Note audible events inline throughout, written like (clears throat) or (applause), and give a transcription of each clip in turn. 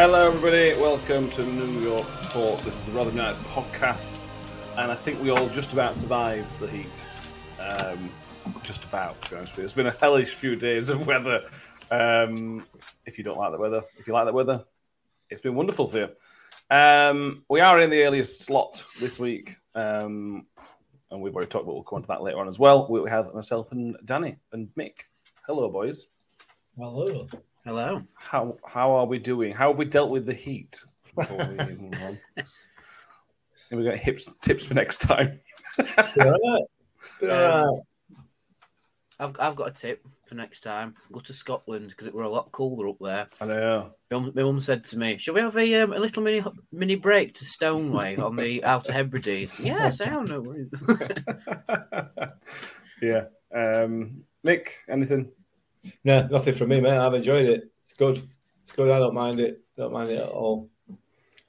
Hello, everybody. Welcome to New York Talk. This is the Rotherham United podcast, and I think we all just about survived the heat. Um, just about, to be honest with you. It's been a hellish few days of weather. Um, if you don't like the weather, if you like the weather, it's been wonderful for you. Um, we are in the earliest slot this week, um, and we've already talked about. We'll come on to that later on as well. We have myself and Danny and Mick. Hello, boys. Hello. Hello. How how are we doing? How have we dealt with the heat? We (laughs) move on? Have we got hips, tips for next time? (laughs) Um, I've, I've got a tip for next time. Go to Scotland because it were a lot cooler up there. I know. My mum- my mum said to me, "Shall we have a, um, a little mini mini break to Stornoway on the (laughs) Outer Hebrides?" yes, I don't know. worries. yeah. Um, Mick, anything? No, nothing from me, mate. I've enjoyed it. It's good. It's good. I don't mind it. Don't mind it at all.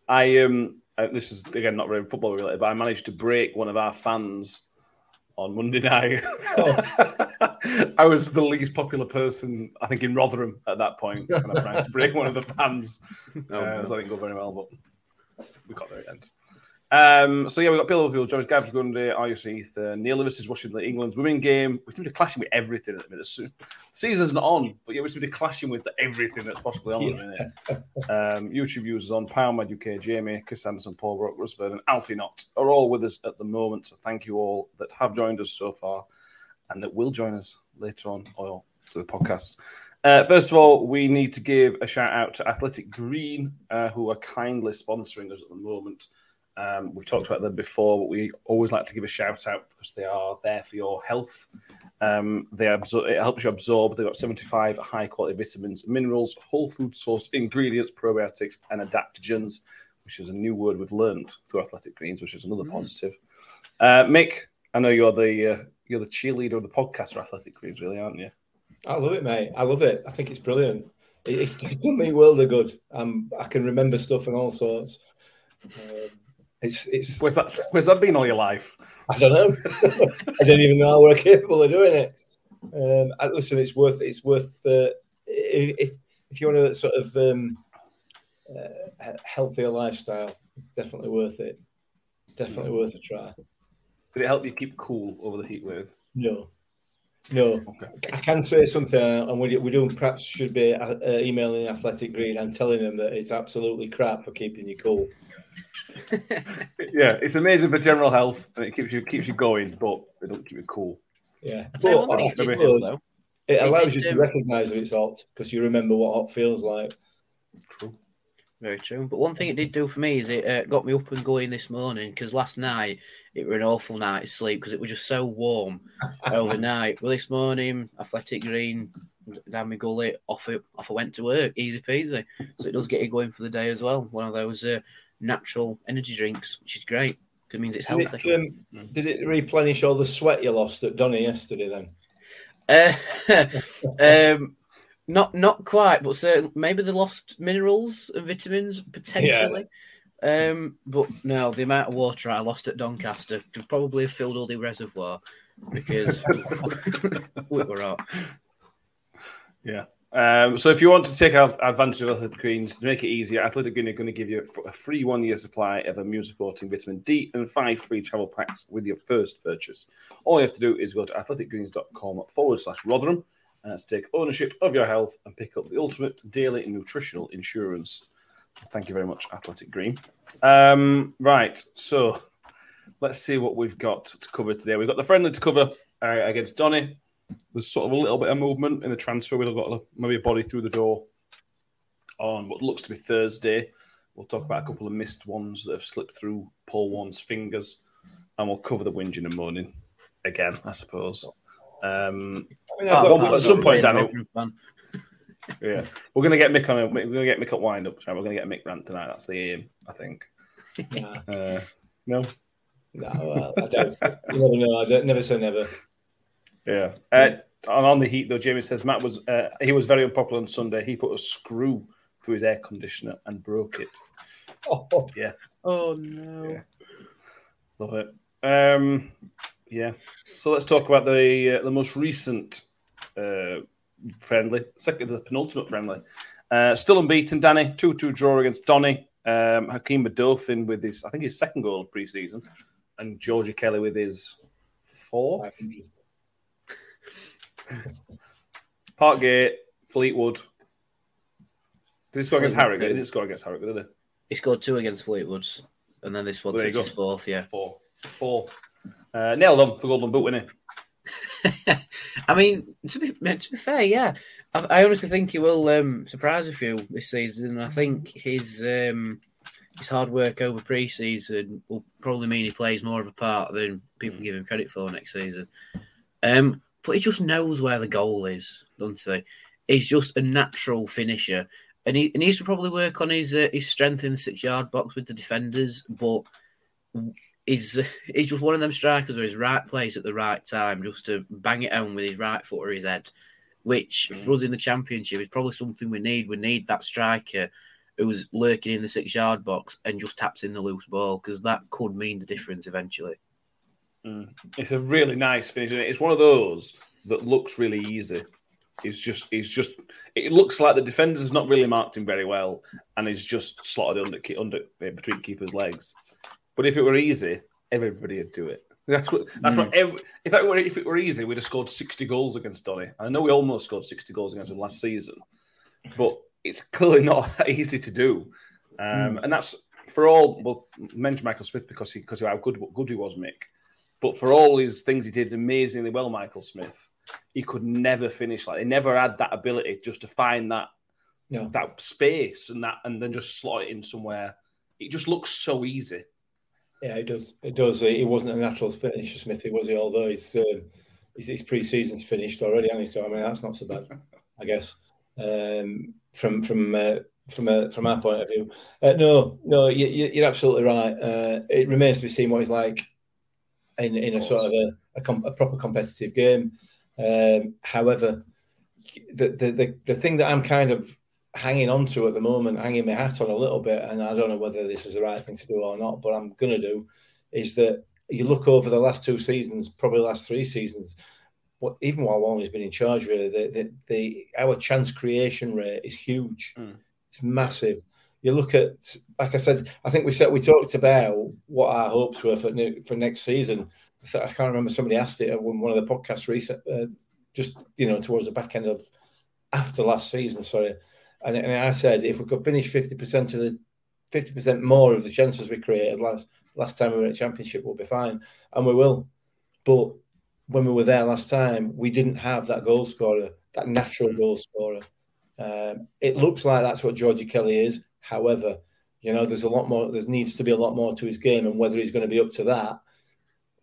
I um, this is again not really football related, but I managed to break one of our fans on Monday night. (laughs) I was the least popular person, I think, in Rotherham at that point, and I managed to break one of the fans. Oh, uh. So I didn't go very well, but we got there at the end. Um, so yeah, we've got Bill people joining us, Gav Gundy, Ayus Heath, uh, Neil Lewis is watching the England's women game. We seem to be clashing with everything at the minute. The season's not on, but yeah, we seem to be clashing with everything that's possibly on at the minute. Um, YouTube users on Powermad UK, Jamie, Chris Anderson, Paul Brook, Rusford, and Alfie Knott are all with us at the moment. So thank you all that have joined us so far and that will join us later on or to the podcast. Uh, first of all, we need to give a shout out to Athletic Green, uh, who are kindly sponsoring us at the moment. Um, we've talked about them before, but we always like to give a shout out because they are there for your health. Um, they absor- it helps you absorb. They've got 75 high quality vitamins, minerals, whole food source ingredients, probiotics, and adaptogens, which is a new word we've learned through Athletic Greens, which is another positive. Uh, Mick, I know you're the uh, you're the cheerleader of the podcast for Athletic Greens, really, aren't you? I love it, mate. I love it. I think it's brilliant. It, it's done me world of good. Um, I can remember stuff and all sorts. Um, it's it's. Where's that? Where's that been all your life? I don't know. (laughs) I don't even know how we're capable of doing it. Um, I- listen, it's worth it's worth uh, if if you want a sort of um, uh, healthier lifestyle, it's definitely worth it. Definitely worth a try. Did it help you keep cool over the heat wave? No, no. Okay. I can say something, uh, and we, we do perhaps should be uh, uh, emailing Athletic Green and telling them that it's absolutely crap for keeping you cool. (laughs) Yeah, it's amazing for general health and it keeps you keeps you going, but it don't keep you cool. Yeah, I'll you But one thing it did do, suppose though. it It allows you to um, recognise that it's hot because you remember what hot feels like. True. Very true. But one thing it did do for me is it uh, got me up and going this morning because last night it was an awful night night's sleep because it was just so warm (laughs) overnight. Well, this morning, athletic green down my gully, off it, off I went to work, easy peasy. So it does get you going for the day as well. One of those uh, natural energy drinks, which is great. It means it's Did healthy. it, um, did it replenish all the sweat you lost at Donny yesterday then? Uh, (laughs) um, not not quite, but certainly maybe the lost minerals and vitamins potentially. Um, but no, the amount of water I lost at Doncaster could probably have filled all the reservoir because (laughs) we were out. Yeah. Um, so if you want to take advantage of Athletic Greens to make it easier, Athletic Greens are going to give you a free one-year supply of immune supporting vitamin D and five free travel packs with your first purchase. All you have to do is go to athleticgreens.com forward slash Rotherham and take ownership of your health and pick up the ultimate daily nutritional insurance. Thank you very much, Athletic Green. Um, right, so let's see what we've got to cover today. We've got the friendly to cover uh, against Donny. There's sort of a little bit of movement in the transfer. We've got a, maybe a body through the door on what looks to be Thursday. We'll talk about a couple of missed ones that have slipped through Paul Warne's fingers, and we'll cover the whinging and moaning again, I suppose. Um, I mean, Oh, well, at some point, really Danny- yeah, we're gonna get Mick on. A, we're gonna get Mick at wind up tonight. We're gonna get Mick rant tonight. That's the aim, I think. Nah, Uh, no, nah, well, I don't. You never know. I don't, never say never. Yeah. Uh, and on the heat though, Jamie says Matt was uh, he was very unpopular on Sunday. He put a screw through his air conditioner and broke it. Oh, yeah. Oh no! Yeah. Love it. Um, yeah. So let's talk about the uh, the most recent uh, friendly, second the penultimate friendly. Uh, still unbeaten, Danny. Two two draw against Donny. Um, Hakeem Odoffin with his, I think his second goal of pre-season, and Georgie Kelly with his fourth. Parkgate, Fleetwood. Did he score against Harrogate? He did score against Harrogate, did He He scored two against Fleetwood, and then this one you his fourth. Yeah. Four. Four. Uh, nailed them for Golden Boot, winning. (laughs) I mean, to be to be fair, yeah, I, I honestly think he will um, surprise a few this season. I think his um, his hard work over pre-season will probably mean he plays more of a part than people give him credit for next season. Um, but he just knows where the goal is, doesn't he? He's just a natural finisher, and he, he needs to probably work on his uh, his strength in the six yard box with the defenders. But he's (laughs) he's just one of them strikers where he's right place at the right time, just to bang it home with his right foot or his head. Which for us in the championship is probably something we need. We need that striker who's lurking in the six yard box and just taps in the loose ball because that could mean the difference eventually. Mm. It's a really nice finish, it's one of those that looks really easy. It's just, it's just, it looks like the defender's not really marked him very well, and he's just slotted under, under uh, between keeper's legs. But if it were easy, everybody would do it. That's what. That's what. Mm. Every, if that were, if it were easy, we'd have scored sixty goals against Donny. I know we almost scored sixty goals against him last season, but it's clearly (laughs) not that easy to do. Um, mm. And that's for all. Well, mention Michael Smith because he because of how good good he was, Mick. But for all his things he did amazingly well, Michael Smith, he could never finish like he never had that ability just to find that No. that space and that and then just slot it in somewhere. It just looks so easy. Yeah, it does. It does. He wasn't a natural finisher, Smithy, was he? Although his um, his, his pre-season's finished already, hasn't he? So I mean, that's not so bad, (laughs) I guess. Um, from from uh, from uh, from our point of view, uh, no, no, you, you- you're absolutely right. Uh, it remains to be seen what he's like in in a sort of a, a, com- a proper competitive game. Um, however, the, the the the thing that I'm kind of hanging on to at the moment, hanging my hat on a little bit, and I don't know whether this is the right thing to do or not, but I'm going to do, is that you look over the last two seasons, probably the last three seasons, what even while Warney's been in charge, really, the, the, the our chance creation rate is huge. Mm. It's massive. You look at, like I said, I think we said we talked about what our hopes were for ne- for next season. I I can't remember somebody asked it on one of the podcasts recent, uh, just you know towards the back end of after last season. Sorry, and, and I said if we could finish fifty percent of the fifty percent more of the chances we created last last time we were at championship, we'll be fine, and we will. But when we were there last time, we didn't have that goal scorer, that natural goal scorer. Um, it looks like that's what Georgie Kelly is. However, you know, there's a lot more. There needs to be a lot more to his game, and whether he's going to be up to that,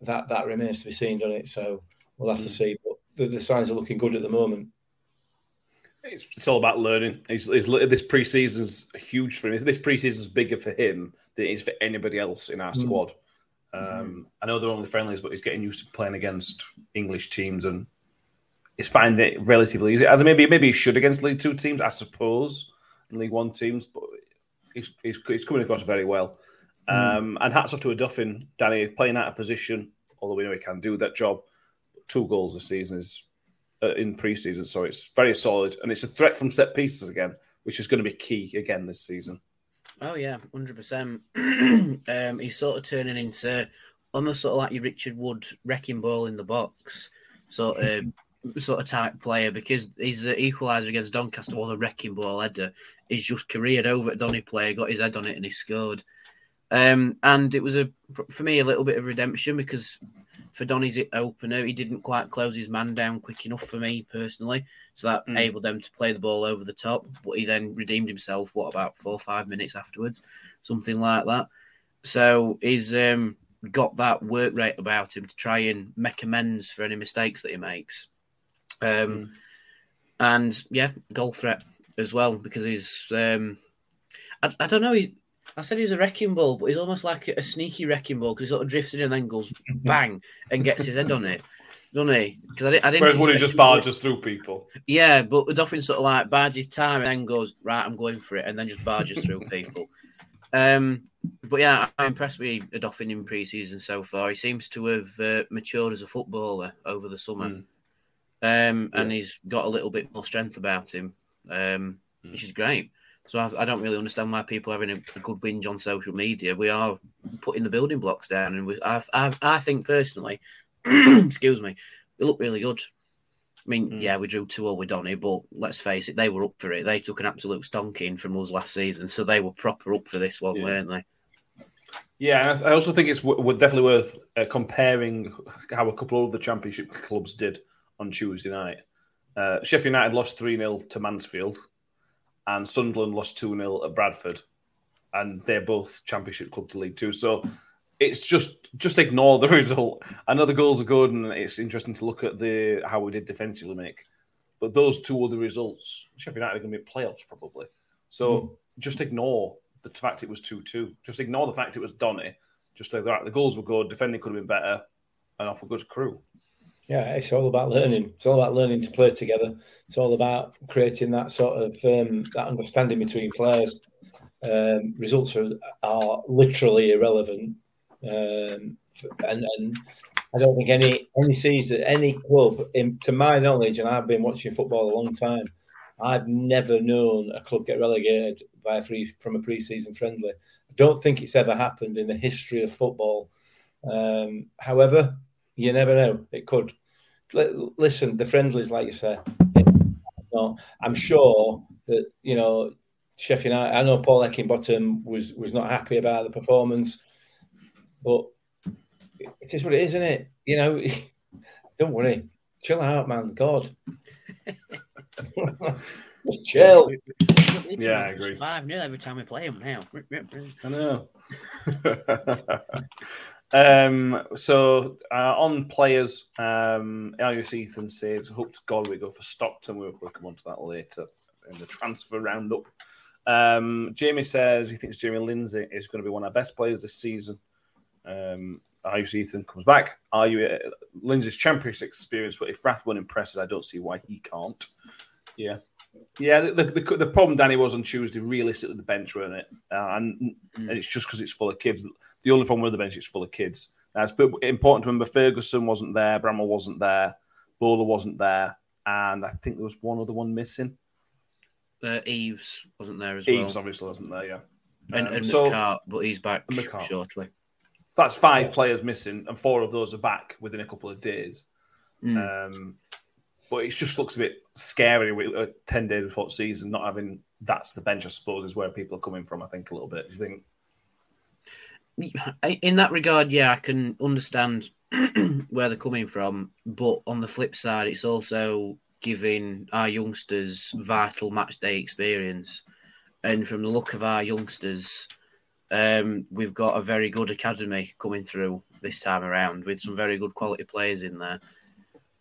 that that remains to be seen, doesn't it? So we'll have to mm. see. But the, the signs are looking good at the moment. It's, it's all about learning. He's, he's, this preseason's huge for him. This preseason's bigger for him than it is for anybody else in our mm. squad. Mm. Um, I know they're only friendlies, but he's getting used to playing against English teams and he's finding it relatively easy. As maybe maybe he should against League Two teams, I suppose, and League One teams, but he's, he's, he's coming across very well. Um, and hats off to Odoffin, Danny, playing out of position, although we know he can do that job. Two goals this season is uh, in pre-season, so it's very solid, and it's a threat from set pieces again, which is going to be key again this season. Oh yeah, hundred percent. (clears throat) Um, he's sort of turning into almost sort of like your Richard Wood wrecking ball in the box, sort of (laughs) sort of type player because his uh, equaliser against Doncaster was a wrecking ball header. He's just careered over at Donny player, got his head on it, and he scored. Um, and it was a for me a little bit of redemption because for Donny's opener, he didn't quite close his man down quick enough for me personally, so that Mm. enabled them to play the ball over the top. But he then redeemed himself. What about four or five minutes afterwards, something like that. So he's um, got that work rate about him to try and make amends for any mistakes that he makes. Um, and yeah, goal threat as well because he's um, I, I don't know. He, I said he's a wrecking ball, but he's almost like a sneaky wrecking ball because he sort of drifts in and then goes (laughs) bang and gets his head on it, doesn't he? Because I, I didn't. Whereas Woody just barges through people. Yeah, but the Dolphins sort of like barges time and then goes right. I'm going for it, and then just barges through (laughs) people. Um, but yeah, I'm impressed with Odoffin in pre-season so far. He seems to have uh, matured as a footballer over the summer, Mm. Um, and he's got a little bit more strength about him, um, Mm. which is great. So I, I don't really understand why people are having a, a good whinge on social media. We are putting the building blocks down, and we, I, I, I think personally, (clears throat) excuse me, we look really good. I mean, Mm. yeah, we drew two all with Donny, but let's face it, they were up for it. They took an absolute stonking from us last season, so they were proper up for this one, Yeah. weren't they? Yeah, I also think it's definitely worth uh, comparing how a couple of the championship clubs did on Tuesday night. Uh, Sheffield United lost 3 0 to Mansfield, and Sunderland lost 2 0 at Bradford. And they're both championship club to League Two. So it's just just ignore the (laughs) result. I know the goals are good, and it's interesting to look at the how we did defensively make. But those two other results, Sheffield United are going to be in playoffs probably. So just ignore the fact it was 2 2. Just ignore the fact it was Donny. Just like that. The goals were good, defending could have been better, and off a good crew. Yeah, it's all about learning. It's all about learning to play together. It's all about creating that sort of um, that understanding between players. Um, results are, are literally irrelevant, um, and, and I don't think any any season, any club, in, to my knowledge, and I've been watching football a long time, I've never known a club get relegated by a three from a pre-season friendly. I don't think it's ever happened in the history of football. Um, however, you never know; it could. L- listen, the friendlies, like you say, no, I'm sure that you know Sheffield United. I know Paul Heckingbottom was was not happy about the performance, but it is what it is, isn't it? You know, (laughs) don't worry, chill out, man. God, (laughs) just chill. Yeah, I agree. Five nil every time we play them now. I know. (laughs) um, so uh, on players, um, Elias Ethan says hooked God we go for Stockton. We'll, we'll come on to that later in the transfer roundup. Um, Jamie says he thinks Jamie Lindsay is going to be one of our best players this season. Um, Elias Ethan comes back. Are you uh, Lindsay's championship experience? But if Rathbone impresses, I don't see why he can't. Yeah. Yeah, the, the, the, problem, Danny, was on Tuesday, realistically, the bench, weren't it? Uh, and, and it's just because it's full of kids. The only problem with the bench is full of kids. Now, it's important to remember Ferguson wasn't there, Bramwell wasn't there, Bowler wasn't there, and I think there was one other one missing. Uh, Eves wasn't there as Eves well, Eves obviously wasn't there, yeah. and, Um, and so McCart, but he's back McCart. shortly. that's five players missing, and four of those are back within a couple of days. Mm. Um, but it just looks a bit scary with uh, 10 days before the season, not having that's the bench, I suppose, is where people are coming from, I think, a little bit. You think? in that regard, yeah, I can understand (clears throat) where they're coming from, but on the flip side, it's also giving our youngsters vital match day experience. And from the look of our youngsters, um, we've got a very good academy coming through this time around with some very good quality players in there.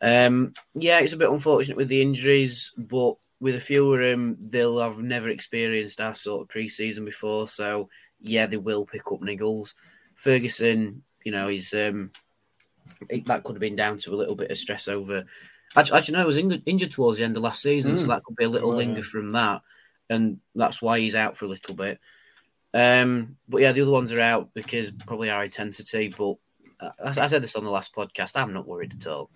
Um, yeah, it's a bit unfortunate with the injuries, but with a few of them, they'll have never experienced our sort of pre-season before, so yeah, they will pick up niggles. Ferguson, You know, he's um, it, that could have been down to a little bit of stress over. Actually, actually no, he was injured, injured towards the end of last season, Mm. so that could be a little Right. linger from that, and that's why he's out for a little bit. Um, but yeah, the other ones are out because probably our intensity. But uh, I, I said this on the last podcast. I'm not worried at all.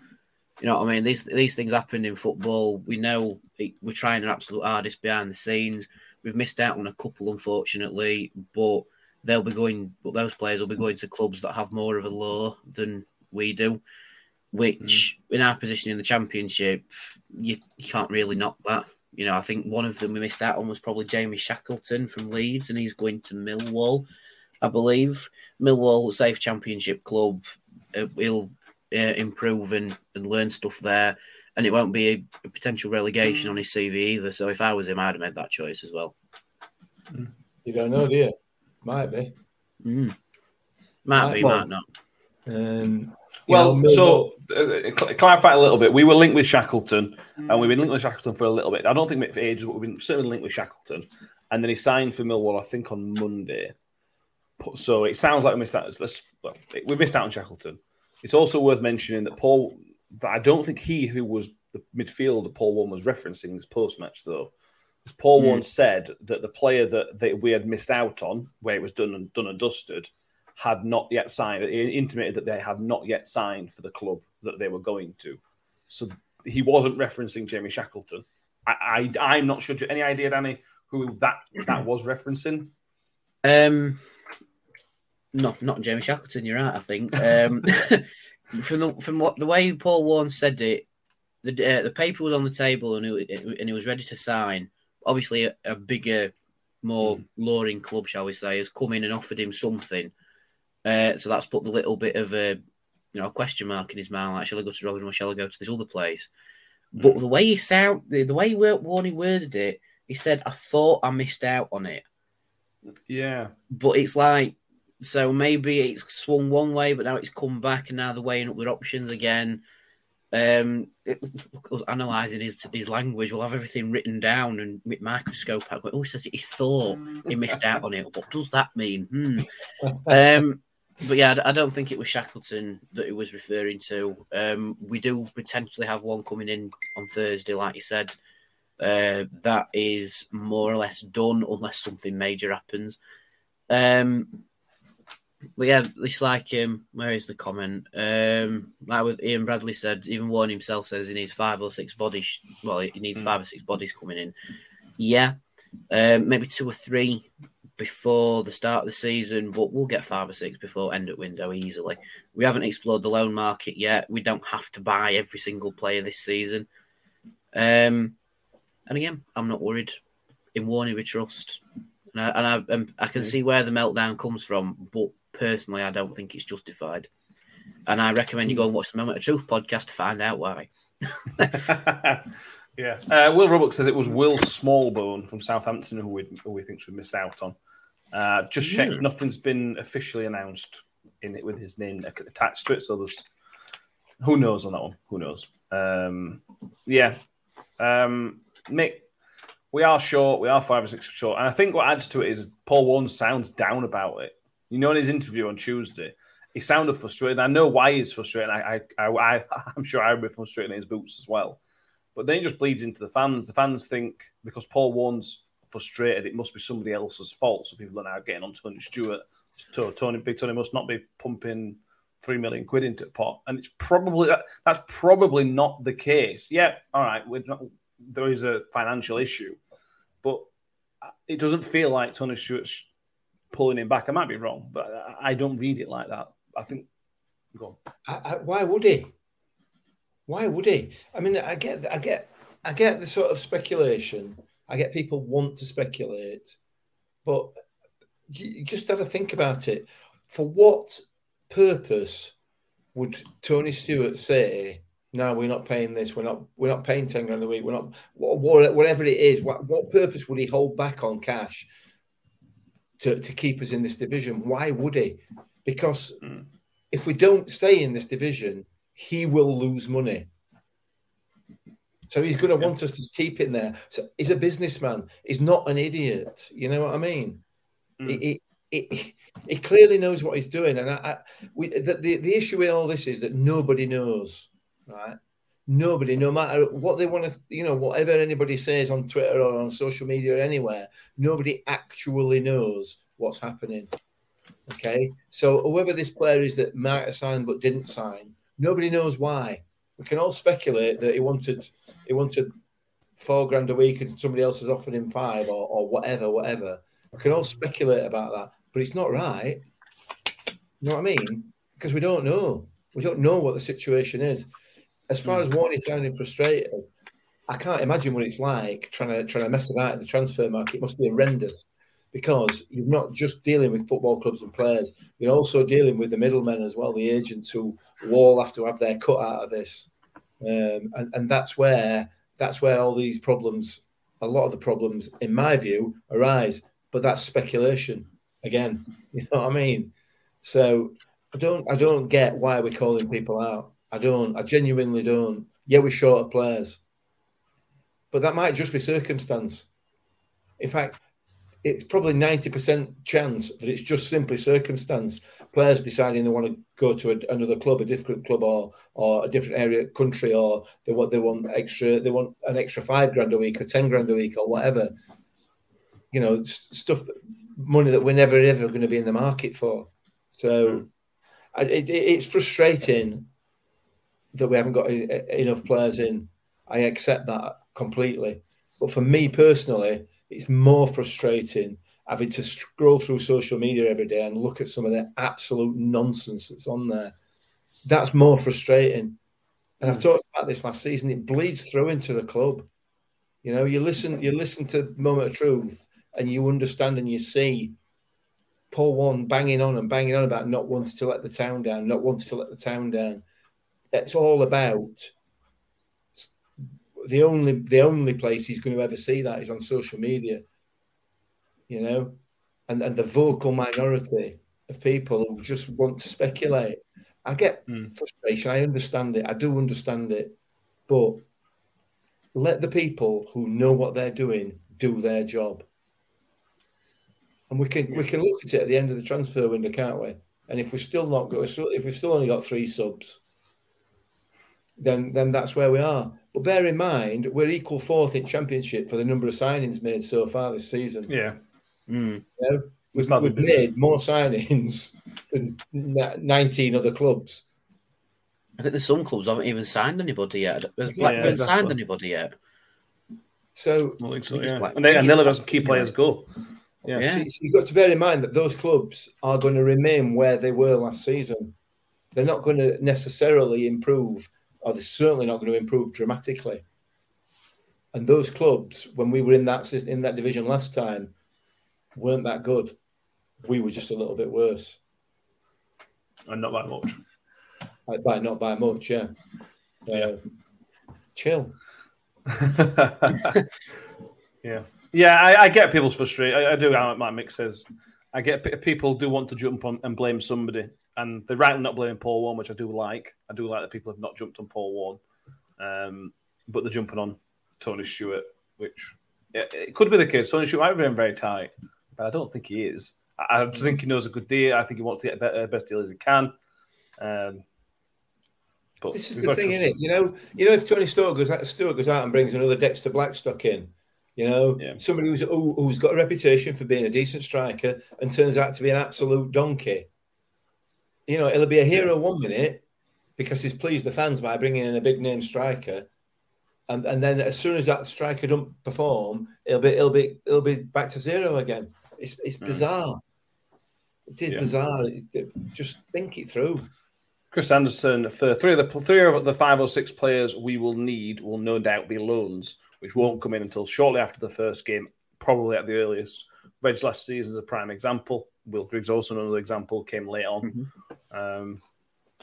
You know what I mean? These these things happen in football. We know it, we're trying our absolute hardest behind the scenes. We've missed out on a couple, unfortunately, but they'll be going. But those players will be going to clubs that have more of a law than we do. Which, in our position in the championship, you, you can't really knock that. You know, I think one of them we missed out on was probably Jamie Shackleton from Leeds, and he's going to Millwall, I believe. Millwall, safe championship club. Uh, he'll uh, improve and, and learn stuff there, and it won't be a, a potential relegation on his CV either. So if I was him, I'd have made that choice as well. You don't know, do you? Might be. Mm. Might be, Well, might not. Um, Well, know, so uh, cl- clarify a little bit. We were linked with Shackleton, and we've been linked with Shackleton for a little bit. I don't think for ages, but we've been certainly linked with Shackleton. And then he signed for Millwall, I think, on Monday. So it sounds like we missed out. Let's, well, we missed out on Shackleton. It's also worth mentioning that Paul, that I don't think he who was the midfielder Paul Warne was referencing this post match though. Because Paul Hmm. Warne said that the player that, that we had missed out on, where it was done and done and dusted, had not yet signed. He intimated that they had not yet signed for the club that they were going to. So he wasn't referencing Jamie Shackleton. I, I I'm not sure. Any idea, Danny, who that that was referencing? Um, no, not Jamie Shackleton. You're right. I think um, (laughs) from the from what the way Paul Warne said it, the uh, the paper was on the table and it, and he was ready to sign. Obviously, a, a bigger, more luring club, shall we say, has come in and offered him something. Uh, so that's put the little bit of a you know a question mark in his mind. Like, shall I go to Robin or shall I go to this other place? But the way he sound, the, the way Warney worded it, he said, "I thought I missed out on it." Yeah, but it's like so maybe it's swung one way, but now it's come back, and now they're weighing up their options again. Um, it, analysing his his language, we'll have everything written down and with microscope. going, Oh, he says he thought he missed out on it. What does that mean? Hmm. Um, but yeah, I I don't think it was Shackleton that he was referring to. Um, we do potentially have one coming in on Thursday, like you said. Uh, that is more or less done unless something major happens. Um, but yeah, it's like um, where is the comment? Um, like what Ian Bradley said, even Warne himself says he needs five or six bodies. Well, he needs five or six bodies coming in. Yeah, um, maybe two or three before the start of the season, but we'll get five or six before end of window easily. We haven't explored the loan market yet. We don't have to buy every single player this season. Um, and again, I'm not worried. In Warney, we trust, and I, and I, and I can see where the meltdown comes from. But personally, I don't think it's justified. And I recommend you go and watch the Moment of Truth podcast to find out why. (laughs) yeah. Uh, Will Roebuck says it was Will Smallbone from Southampton who we who we thinks we missed out on. Uh, just checked, nothing's been officially announced in it with his name attached to it. So there's who knows on that one. Who knows? Um, yeah. Um, Mick, we are short. We are five or six short, and I think what adds to it is Paul Warne sounds down about it. You know, in his interview on Tuesday, he sounded frustrated. I know why he's frustrated. I, I, I, (laughs) I'm sure I would be frustrated in his boots as well. But then it just bleeds into the fans. The fans think because Paul Warne's frustrated, it must be somebody else's fault. So people are now getting on Tony Stewart. So Tony, Big Tony must not be pumping three million quid into the pot, and it's probably that, that's probably not the case. Yeah, all right, not, there is a financial issue, but it doesn't feel like Tony Stewart's pulling him back. I might be wrong, but I- don't read it like that. I think. Go. I, I, why would he? Why would he? I mean, I get, I get, I get the sort of speculation. I get people want to speculate, but you, just have a think about it. For what purpose would Tony Stewart say? No, we're not paying this. We're not. We're not paying ten grand a week. We're not. wha- wha- Whatever it is, what, what purpose would he hold back on cash to, to keep us in this division? Why would he? Because Mm. if we don't stay in this division, he will lose money. So he's going to want us to keep it there. So he's a businessman. He's not an idiot. You know what I mean? Mm. He- he- he, he clearly knows what he's doing, and I, I we the, the the issue with all this is that nobody knows, right? Nobody, no matter what they want to, you know, whatever anybody says on Twitter or on social media or anywhere, nobody actually knows what's happening. Okay, so whoever this player is that might have signed but didn't sign, nobody knows why. We can all speculate that he wanted he wanted four grand a week and somebody else has offered him five or, or whatever, whatever. We can all speculate about that, but it's not right. You know what I mean? Because we don't know. We don't know what the situation is. As far as Warney sounding frustrated, I can't imagine what it's like trying to trying to mess about in the transfer market. It must be horrendous because you're not just dealing with football clubs and players, you're also dealing with the middlemen as well, the agents who, who all have to have their cut out of this. Um, and, and that's where that's where all these problems, a lot of the problems, in my view, arise. But that's speculation again. (laughs) You know what I mean? So I don't I don't get why we're calling people out. I don't. I genuinely don't. Yeah, we're short of players, but that might just be circumstance. In fact, it's probably ninety percent chance that it's just simply circumstance. Players deciding they want to go to a, another club, a different club, or or a different area, country, or they want they want extra, they want an extra five grand a week or ten grand a week or whatever. You know, stuff, money that we're never ever going to be in the market for. So, it, it's frustrating that we haven't got enough players in. I accept that completely. But for me personally, it's more frustrating having to scroll through social media every day and look at some of the absolute nonsense that's on there. That's more frustrating. And I've mm. talked about this last season. It bleeds through into the club. You know, you listen, you listen to Moment of Truth, and you understand and you see Paul Warne banging on and banging on about not wanting to let the town down, not wanting to let the town down it's all about the only the only place he's going to ever see that is on social media you know? And and the vocal minority of people who just want to speculate. I get mm. frustration i understand it i do understand it but let the people who know what they're doing do their job. And we can we can look at it at the end of the transfer window can't we? And if we're still not got if we've still only got three subs then then that's where we are. But bear in mind, we're equal fourth in championship for the number of signings made so far this season. Yeah. Mm. You know, we've, we've made more signings (laughs) than 19 other clubs. I think there's some clubs haven't even signed anybody yet. Has Blackburn yeah, exactly. signed anybody yet? So, I think so, yeah. And, they, and they'll let key players go. Yeah. yeah. So, so you've got to bear in mind that those clubs are going to remain where they were last season. They're not going to necessarily improve or they're certainly not going to improve dramatically. And those clubs, when we were in that in that division last time, weren't that good. We were just a little bit worse, and not by much. By not by much, yeah. Uh, yeah. Chill. (laughs) yeah, yeah. I, I, get people's frustration. I, I do. My mix says, I get people do want to jump on and blame somebody, and they're rightly not blaming Paul Warne, which I do like. I do like that people have not jumped on Paul Warne, um, but they're jumping on Tony Stewart, which yeah, it could be the case. Tony Stewart might have been very tight, but I don't think he is. I, I just think he knows a good deal. I think he wants to get the best deal as he can. Um, but this is the thing, isn't it? You know, you know, if Tony Stewart goes out, Stewart goes out and brings another Dexter Blackstock in, you know, yeah. somebody who's who, who's got a reputation for being a decent striker and turns out to be an absolute donkey you know, it'll be a hero one minute because he's pleased the fans by bringing in a big name striker, and and then as soon as that striker don't perform, it'll be it'll be it'll be back to zero again. It's it's bizarre. It is yeah. bizarre. Just think it through. Chris Anderson, for three of the three of the five or six players we will need will no doubt be loans, which won't come in until shortly after the first game, probably at the earliest. Reg last season is a prime example. Will Griggs also another example came late on. Mm-hmm. Um,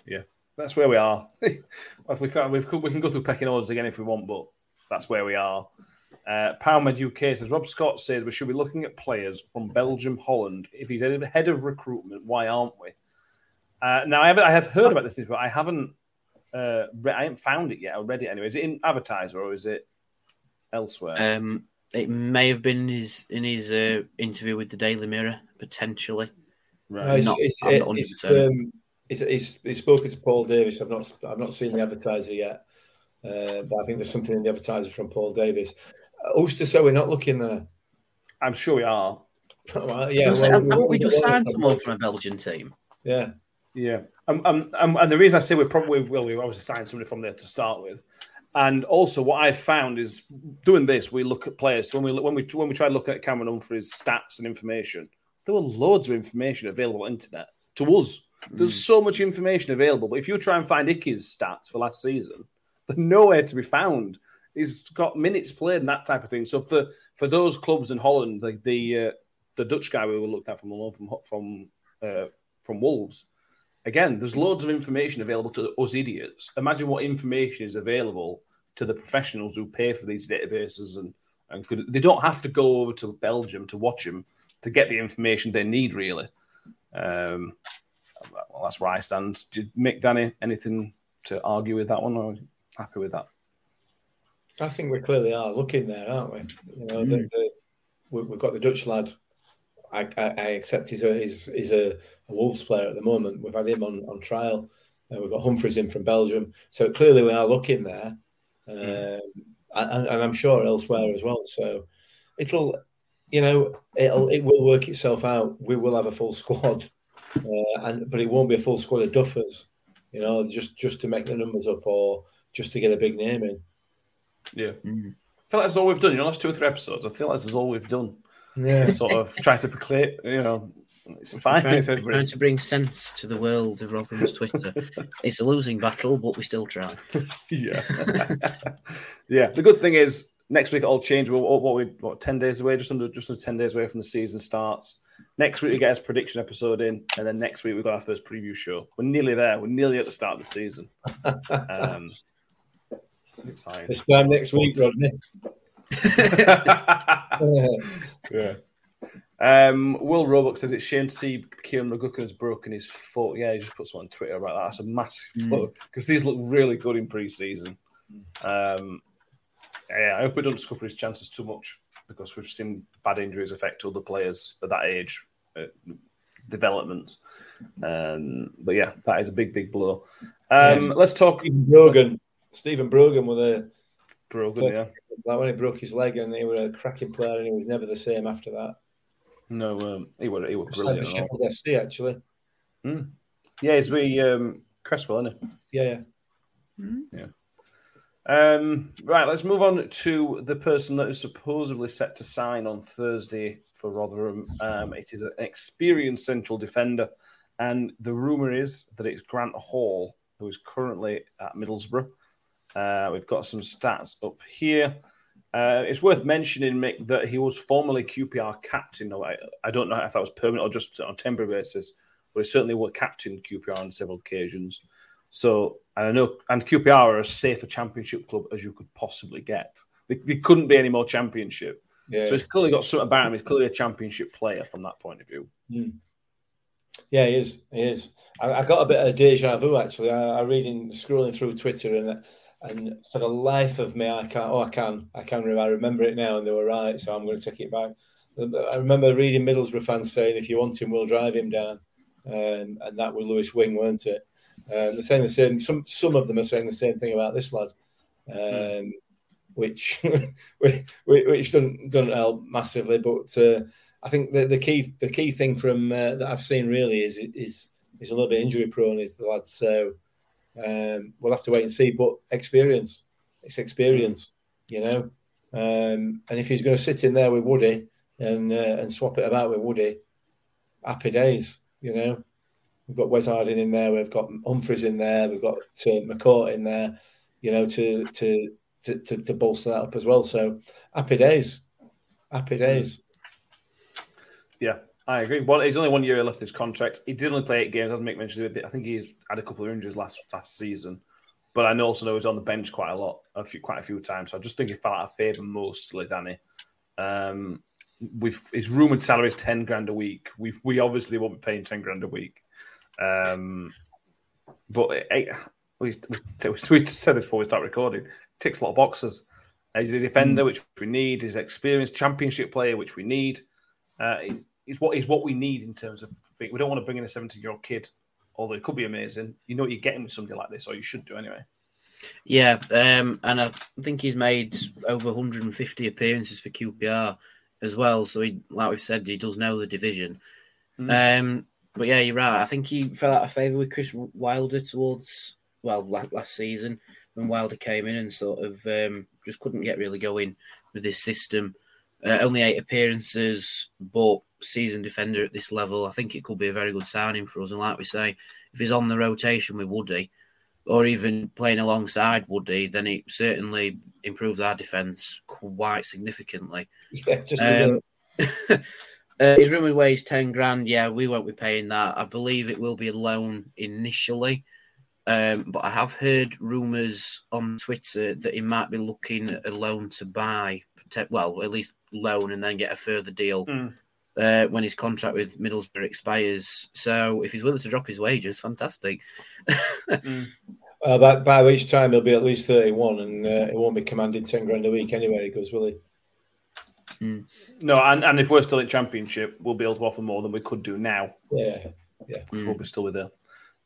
yeah, that's where we are. (laughs) if we can, we can go through pecking orders again if we want, but that's where we are. Uh, Powermed UK says Rob Scott says we should be looking at players from Belgium, Holland. If he's head of recruitment, why aren't we? Uh, now I have I have heard about this, but I haven't uh, re- I haven't found it yet. I read it anyway. Is it in Advertiser or is it elsewhere? Um, it may have been his in his uh, interview with the Daily Mirror potentially. No, he's, Not- he's, I'm not he's, 100%. um, he's, he's, he's spoken to Paul Davis. I've not I've not seen the advertiser yet, uh, but I think there's something in the advertiser from Paul Davis. Uh, Ulster, so we're not looking there. I'm sure we are. (laughs) Well, yeah, Because, well, haven't we- we we- just signed someone from a Belgian team? Yeah, Yeah, um, um, um, and the reason I say we probably will, we obviously signed somebody from there to start with, and also what I found is doing this, we look at players. So when we when we when we tried looking at Cameron Humphreys' stats and information, there were loads of information available on the internet to us. There's so much information available, but if you try and find Icky's stats for last season, (laughs) they're nowhere to be found. He's got minutes played and that type of thing. So for for those clubs in Holland, like the uh, the Dutch guy we were looked at from from from uh, from Wolves, again, there's loads of information available to us idiots. Imagine what information is available to the professionals who pay for these databases and and could they don't have to go over to Belgium to watch them to get the information they need really. Um, well, that's where I stand. Do you, Mick, Danny, anything to argue with that one? Or happy with that? I think we clearly are looking there, aren't we? You know, the, the, we, we've got the Dutch lad. I, I, I accept he's a he's, he's a, a Wolves player at the moment. We've had him on, on trial. Uh, we've got Humphreys in from Belgium. So clearly we are looking there, um, and, and I'm sure elsewhere as well. So it'll, you know, it'll it will work itself out. We will have a full squad, uh, and but it won't be a full squad of duffers. You know, just just to make the numbers up or just to get a big name in. Yeah. I feel like that's all we've done. You know, last two or three episodes, I feel like that's all we've done. Yeah. (laughs) Sort of try to proclaim, you know, it's fine. Trying, It's trying to bring sense to the world of Rotherham's Twitter. (laughs) it's a losing battle, but we still try. yeah. (laughs) yeah. The good thing is next week it all change. We're what, what we what ten days away, just under just under ten days away from the season starts. Next week we get a prediction episode in, and then next week we've got our first preview show. We're nearly there. We're nearly at the start of the season. Um, (laughs) exciting. This time next week, Rodney. (laughs) yeah. Um, Will Roebuck says it's shame to see Kieran McGuckin has broken his foot. Yeah, he just put something on Twitter about that. That's a massive blow because these look really good in pre-season. Um, yeah, I hope we don't scupper his chances too much because we've seen bad injuries affect other players at that age, uh, development. Um, but yeah, that is a big, big blow. Um, Yes. Let's talk Brogan, Stephen Brogan, with a Brogan. Yeah, like when he broke his leg and he was a cracking player and he was never the same after that. no, um, he was he was Just like brilliant. the and all. Sheffield FC, actually. Yeah, he's with um, Cresswell, isn't he? Yeah, yeah. Um, right, let's move on to the person that is supposedly set to sign on Thursday for Rotherham. Um, it is an experienced central defender, and the rumor is that it's Grant Hall, who is currently at Middlesbrough. Uh, we've got some stats up here. Uh, it's worth mentioning, Mick, that he was formerly QPR captain. I, I don't know if that was permanent or just on temporary basis, but he certainly was captain QPR on several occasions. So, and I know, and QPR are as safe a championship club as you could possibly get. They, they couldn't be any more championship. Yeah, So he's clearly got something about him. He's clearly a championship player from that point of view. yeah, he is. He is. I, I got a bit of deja vu actually. I, I reading, scrolling through Twitter, and and for the life of me, I can't. Oh, I can. I can. remember- I remember it now, and they were right. So I'm going to take it back. I remember reading Middlesbrough fans saying, "If you want him, we'll drive him down," um, and that was Lewis Wing, weren't it? Um, they're saying the same. Some some of them are saying the same thing about this lad, um, which (laughs) which which doesn't doesn't help massively. But uh, I think the, the key the key thing from uh, that I've seen really is is is a little bit injury prone is the lad. So um, we'll have to wait and see. But experience, it's experience, you know. Um, and if he's going to sit in there with Woody and uh, and swap it about with Woody, happy days, you know. We've got Wes Harding in there. We've got Humphreys in there. We've got uh, McCart in there. You know, to, to to to to bolster that up as well. So happy days, happy days. Yeah, I agree. Well, he's only one year left his contract. He did only play eight games, as Mick mentioned. I think he's had a couple of injuries last last season, but I know also know he's on the bench quite a lot, a few, quite a few times. So I just think he fell out of favour mostly, Danny. Um, with his rumored salary is ten grand a week. We we obviously won't be paying ten grand a week. Um, but it, we, we, we said this before we start recording. Ticks a lot of boxes. He's a defender, which we need. He's an experienced championship player, which we need. Uh, is what is what we need in terms of we don't want to bring in a 17 year old kid, although it could be amazing. You know what you're getting with somebody like this, or you should do anyway. Yeah, um, and I think he's made over 150 appearances for QPR as well. So he, like we've said, he does know the division. Mm. Um, but yeah, you're right. I think he fell out of favour with Chris Wilder towards well last, last season when Wilder came in and sort of um, just couldn't get really going with his system. Uh, only eight appearances, but season defender at this level. I think it could be a very good signing for us. And like we say, if he's on the rotation with Woody, or even playing alongside Woody, then it certainly improves our defence quite significantly. Yeah, just Um, (laughs) uh, his rumoured wage ten grand. Yeah, we won't be paying that. I believe it will be a loan initially, um, but I have heard rumours on Twitter that he might be looking at a loan to buy. Well, at least loan and then get a further deal Mm. uh, when his contract with Middlesbrough expires. So if he's willing to drop his wages, fantastic. (laughs) uh, by, by which time he'll be at least 31 and uh, he won't be commanding 10 grand a week anyway, he goes, will he? No, and, and if we're still in championship, we'll be able to offer more than we could do now. Yeah. yeah, we'll be still with there.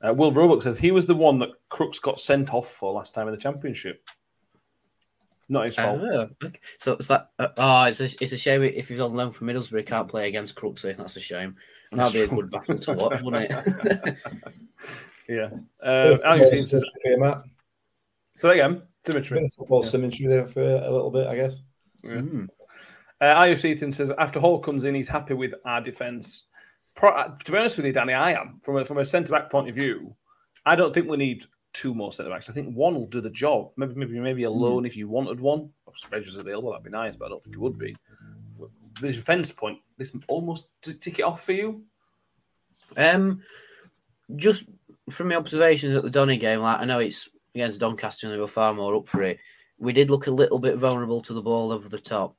Uh, Will Roebuck says he was the one that Crooks got sent off for last time in the championship. Not his fault. Oh, okay. So it's that. Uh, oh, it's a, it's a shame if he's on loan from Middlesbrough, he can't play against Crooksy. That's a shame. And that'd be a good battle to watch, wouldn't it? (laughs) yeah. Uh, Alex Football says, symmetry, Matt. so again, Dimitri. Bit of football symmetry there for a little bit, I guess. Mm. Uh, Ethan says after Hall comes in, he's happy with our defence. Pro- uh, to be honest with you, Danny, I am from a, from a centre back point of view. I don't think we need two more centre backs. I think one will do the job. Maybe maybe maybe a loan if you wanted one. If Spedger's available, that'd be nice, but I don't think it would be. The defence point, this almost t- tick it off for you. Um, just from my observations at the Donny game, like I know it's against Doncaster and they were far more up for it. We did look a little bit vulnerable to the ball over the top.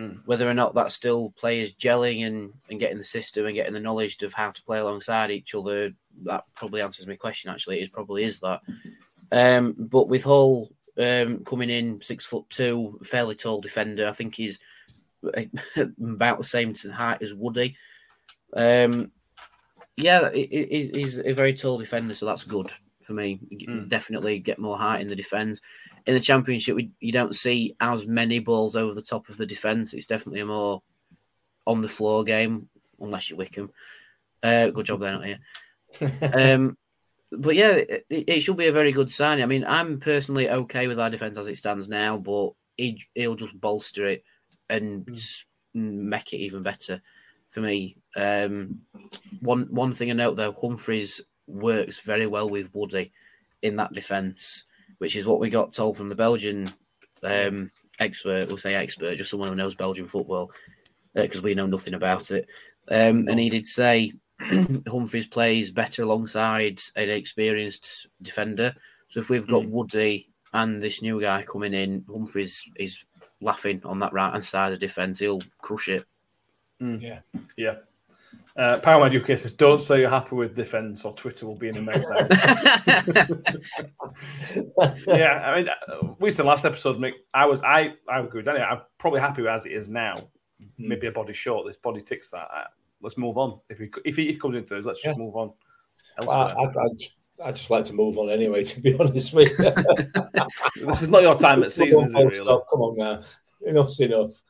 Hmm. Whether or not that's still players gelling and, and getting the system and getting the knowledge of how to play alongside each other, that probably answers my question. Actually, it probably is that. Um, but with Hall um, coming in six foot two, fairly tall defender, I think he's (laughs) about the same height as Woody. Um, yeah, he- he- he's a very tall defender, so that's good for me. Mm. Definitely get more height in the defence. In the championship, we, you don't see as many balls over the top of the defence. It's definitely a more on the floor game, unless you're Wycombe. Uh, good job there, not here. (laughs) Um, but yeah, it, it should be a very good sign. I mean, I'm personally okay with our defence as it stands now, but he, he'll just bolster it and s- make it even better for me. Um, one one thing I note though, Humphreys works very well with Woody in that defence, which is what we got told from the Belgian um, expert. We'll say expert, just someone who knows Belgian football, because we know nothing about it. Um, and he did say (clears throat) Humphreys plays better alongside an experienced defender. So if we've got Woody and this new guy coming in, Humphreys is laughing on that right hand side of defence. He'll crush it. yeah. Yeah. Uh, Power Mad UK says, "Don't say you're happy with defence, or Twitter will be in a meltdown." (laughs) yeah, I mean, uh, we said last episode, Mick. I was, I, I agree with Danny. I'm probably happy with as it is now. Maybe a body short. This body ticks that. Uh, let's move on. If he if he comes in Thursday, let's just Yeah. move on. Well, I, Elsewhere. I, I, just, I just like to move on anyway, (laughs) to be honest with you. (laughs) this is not your time at season, is it? Full Really? stop. Come on now. Enough's enough.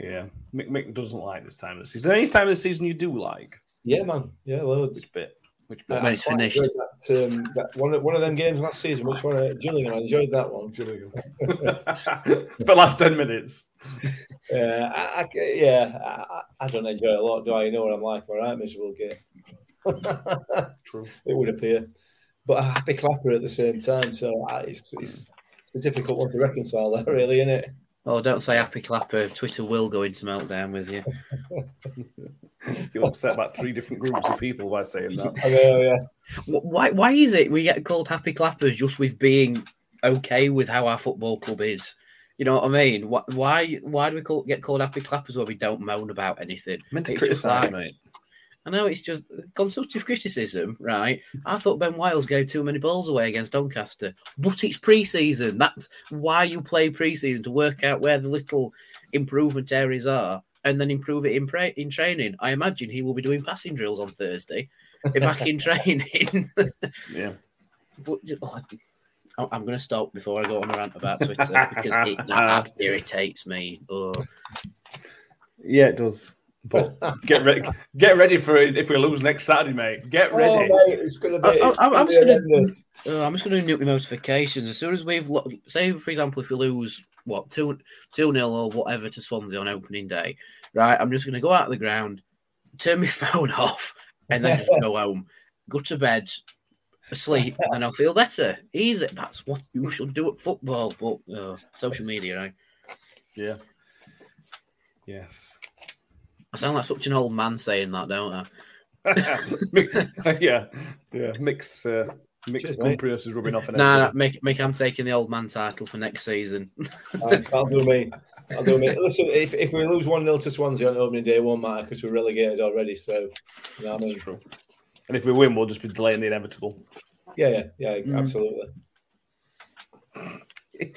Yeah, Mick, Mick doesn't like this time of the season. Any time of the season you do like? yeah, man. Yeah, loads. Which bit? Which Uh, bit? When it's finished. That, um, that one, of, one of them games last season, which one? Uh, Gillingham. I enjoyed that one. Julian (laughs) For the last ten minutes. (laughs) Uh, I, I, yeah, I, I don't enjoy it a lot, do I? You know what I'm like. All right, miserable game. (laughs) True. it would appear, but a happy clapper at the same time. So I, it's, it's, it's a difficult one to reconcile, there, really, isn't it? Oh, don't say happy clapper. Uh, Twitter will go into meltdown with you. (laughs) You'll upset about three different groups of people by saying that. I (laughs) know, yeah. Why? Why is it we get called happy clappers just with being okay with how our football club is? You know what I mean? Wh- Why? Why do we call, get called happy clappers when we don't moan about anything? Meant to criticise, like- mate. I know it's just constructive criticism, right? I thought Ben Wiles gave too many balls away against Doncaster, but it's pre-season. That's why you play pre-season to work out where the little improvement areas are. and then improve it in pra- in training. I imagine he will be doing passing drills on Thursday, back in (laughs) training. Yeah. But, oh, I- I'm going to stop before I go on a rant about Twitter because it, that (laughs) irritates me. Oh. Yeah, it does. But get ready, get ready for it if we lose next Saturday, mate. Get Oh, ready. mate, it's going to be. I- I- it's I'm gonna just gonna- horrendous. Oh, I'm just going to nuke my notifications as soon as we've lo- say, for example, if we lose what two two nil or whatever to Swansea on opening day, right? I'm just going to go out of the ground, turn my (laughs) phone off, and then just go home, go to bed, asleep, and I'll feel better. Easy. That's what you should do at football, but uh, social media, right? Yeah. Yes. I sound like such an old man saying that, don't I? (laughs) yeah. Yeah. Mix. Uh, mix Cheers, grumpiness is rubbing off. And Nah, nah, everything. make make I'm taking the old man title for next season. I'll do me. I'll do me. Listen, if, if we lose 1 0 to Swansea on opening day, it won't matter because we're relegated already. So, you know what I mean? That's true. And if we win, we'll just be delaying the inevitable. Yeah, yeah, yeah, Mm. absolutely. (laughs)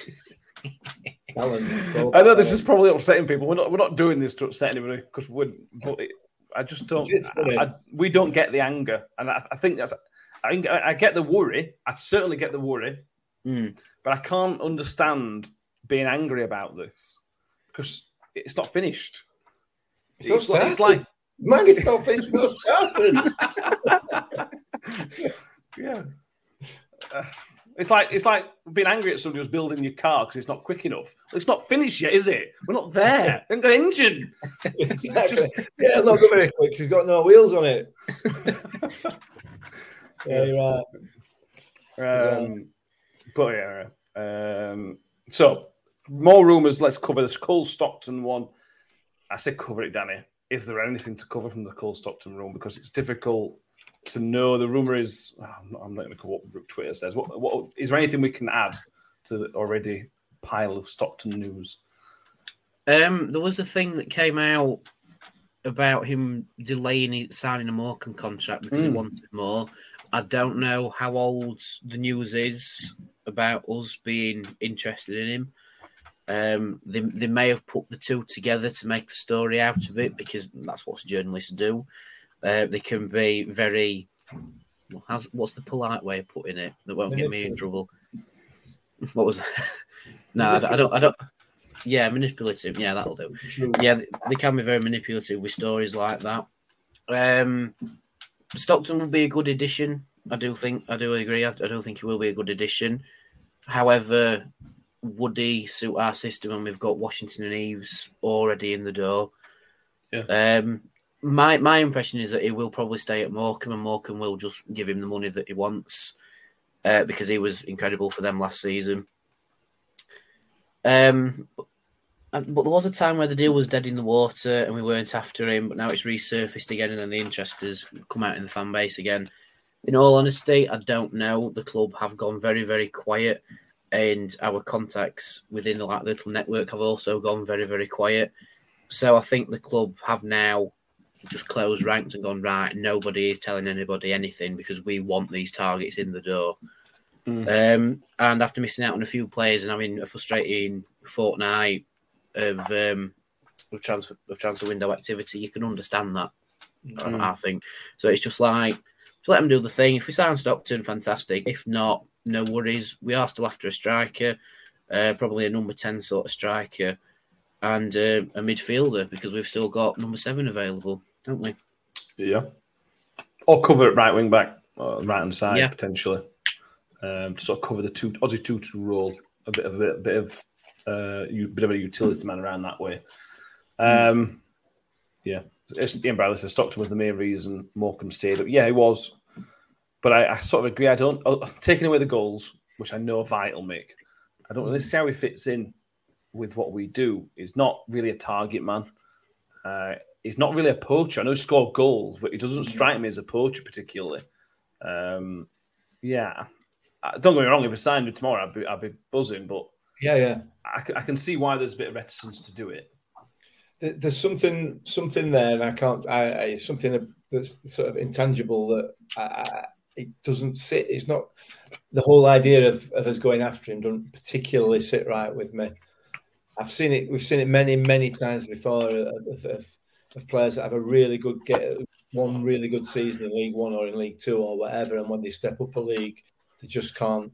It's I know this is probably upsetting people. We're not. We're not doing this to upset anybody because we're. But it, I just don't. It is funny. I, I- we don't get the anger, and I, I think that's. I, think- I get the worry. I certainly get the worry, Mm. but I can't understand being angry about this because it's not finished. It's It's like, it's like Man, it's not finished. Not started. (laughs) yeah. Uh, (laughs) it's like it's like being angry at somebody who's building your car because it's not quick enough. It's not finished yet, is it? We're not there. We haven't got an engine. (laughs) exactly. Yeah, not very quick. She's got no wheels on it. (laughs) yeah, you're right. Um, but yeah. Um, so more rumours. Let's cover this Cole Stockton one. I say cover it, Danny. Is there anything to cover from the Cole Stockton room? Because it's difficult to know. The rumor is. I'm not, not going to cover what Twitter says. What, what is there anything we can add to the already pile of Stockton news? Um, there was a thing that came out about him delaying signing a Morecambe contract because he Mm. wanted more. I don't know how old the news is about us being interested in him. Um, they, they may have put the two together to make the story out of it because that's what journalists do. Uh, they can be very. well, How's, what's the polite way of putting it that won't get me in trouble? What was? (laughs) no, I don't, I don't. I don't. Yeah, manipulative. Yeah, that'll do yeah, they- they can be very manipulative with stories like that. Um, Stockton will be a good addition. I do think. I do agree. I, I do think he will be a good addition. However, would he suit our system? And we've got Washington and Eaves already in the door. Yeah. Um, my my impression is that he will probably stay at Morecambe, and Morecambe will just give him the money that he wants uh, because he was incredible for them last season. Um, but there was a time where the deal was dead in the water and we weren't after him, but now it's resurfaced again, and then the interest has come out in the fan base again. In all honesty, I don't know. The club have gone very, very quiet, and our contacts within the little network have also gone very, very quiet. So I think the club have now just closed ranks and gone right. Nobody is telling anybody anything because we want these targets in the door. Um, and after missing out on a few players and having a frustrating fortnight of um, of transfer of transfer window activity, you can understand that. I- I think so. It's just like just let them do the thing. If we sign Stockton, fantastic. If not, no worries. We are still after a striker, uh, probably a number ten sort of striker, and uh, a midfielder because we've still got number seven available, don't we? Yeah. Or cover it right wing back, right hand side Yeah. potentially. Um, to sort of cover the two Aussie two two role, a bit of a bit of uh, you, bit of a utility man around that way. Um, yeah, it's, Ian Bradley says Stockton was the main reason Morecambe stayed up. Yeah, he was, but I, I sort of agree. I don't uh, taking away the goals, which I know vital, Mick. I don't really see how he fits in with what we do. He's not really a target man. Uh, he's not really a poacher. I know he scored goals, but he doesn't strike me as a poacher particularly. Um, yeah, Uh, don't get me wrong. If I signed him tomorrow, I'd be, I'd be buzzing. But Yeah, yeah. I can see why there's a bit of reticence to do it. There's something, something there, and I can't. I, I it's something that's sort of intangible that I, I, it doesn't sit. It's not the whole idea of, of us going after him. Doesn't particularly sit right with me. I've seen it. We've seen it many, many times before of, of, of players that have a really good get one really good season in League One or in League Two or whatever, and when they step up a league, they just can't.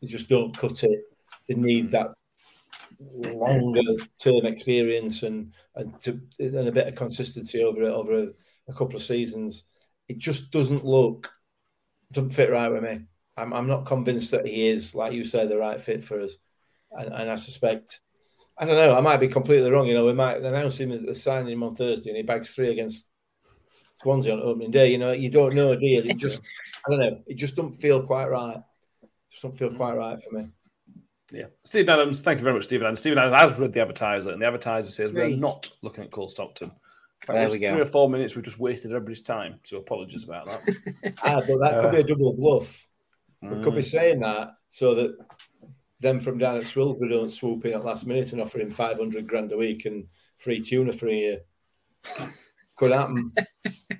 They just don't cut it. They need that longer term experience and and, to, and a bit of consistency over over a, a, couple of seasons. It just doesn't look doesn't fit right with me. I'm I'm not convinced that he is, like you say, the right fit for us. And, and I suspect I don't know. I might be completely wrong. You know, we might announce him as signing him on Thursday, and he bags three against Swansea on opening day. You know, you don't know, do you? It just, I don't know. It just doesn't feel quite right. It just don't feel quite right for me. Yeah, Stephen Adams. Thank you very much, Stephen Adams. Stephen Adams has read the advertiser, and the advertiser says we're not looking at Cole Stockton. There we go. Three or four minutes, we've just wasted everybody's time. So apologies about that. (laughs) ah, but that could be a double bluff. We could be mm. saying that so that them from down at Swilsbury don't swoop in at last minute and offer him 500 grand a week and free tuna for a year. Could happen.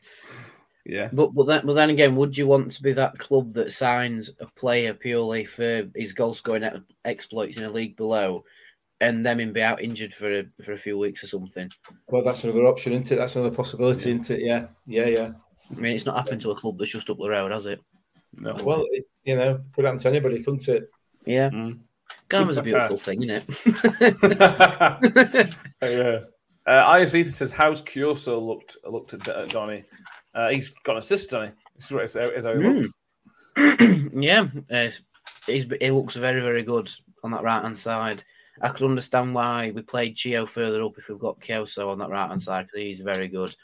(laughs) yeah. But but then, but then again, would you want to be that club that signs a player purely for his goal scoring exploits in a league below and then him be out injured for a, for a few weeks or something? Well, that's another option, isn't it? That's another possibility, yeah. isn't it? Yeah, yeah, yeah. I mean, it's not happened to a club that's just up the road, has it? No. Well, it, you know, could happen to anybody, couldn't it? Yeah. Mm. Karma's a (laughs) beautiful thing, isn't it? (laughs) (laughs) yeah. Uh, IS Ether says, "How's Kioso looked looked at uh, Donny? Uh, he's got an assist, on it. Is, how he mm. looks. (clears throat) yeah, uh, he looks very very good on that right hand side. I could understand why we played Chio further up if we've got Kioso on that right hand side because he's very good.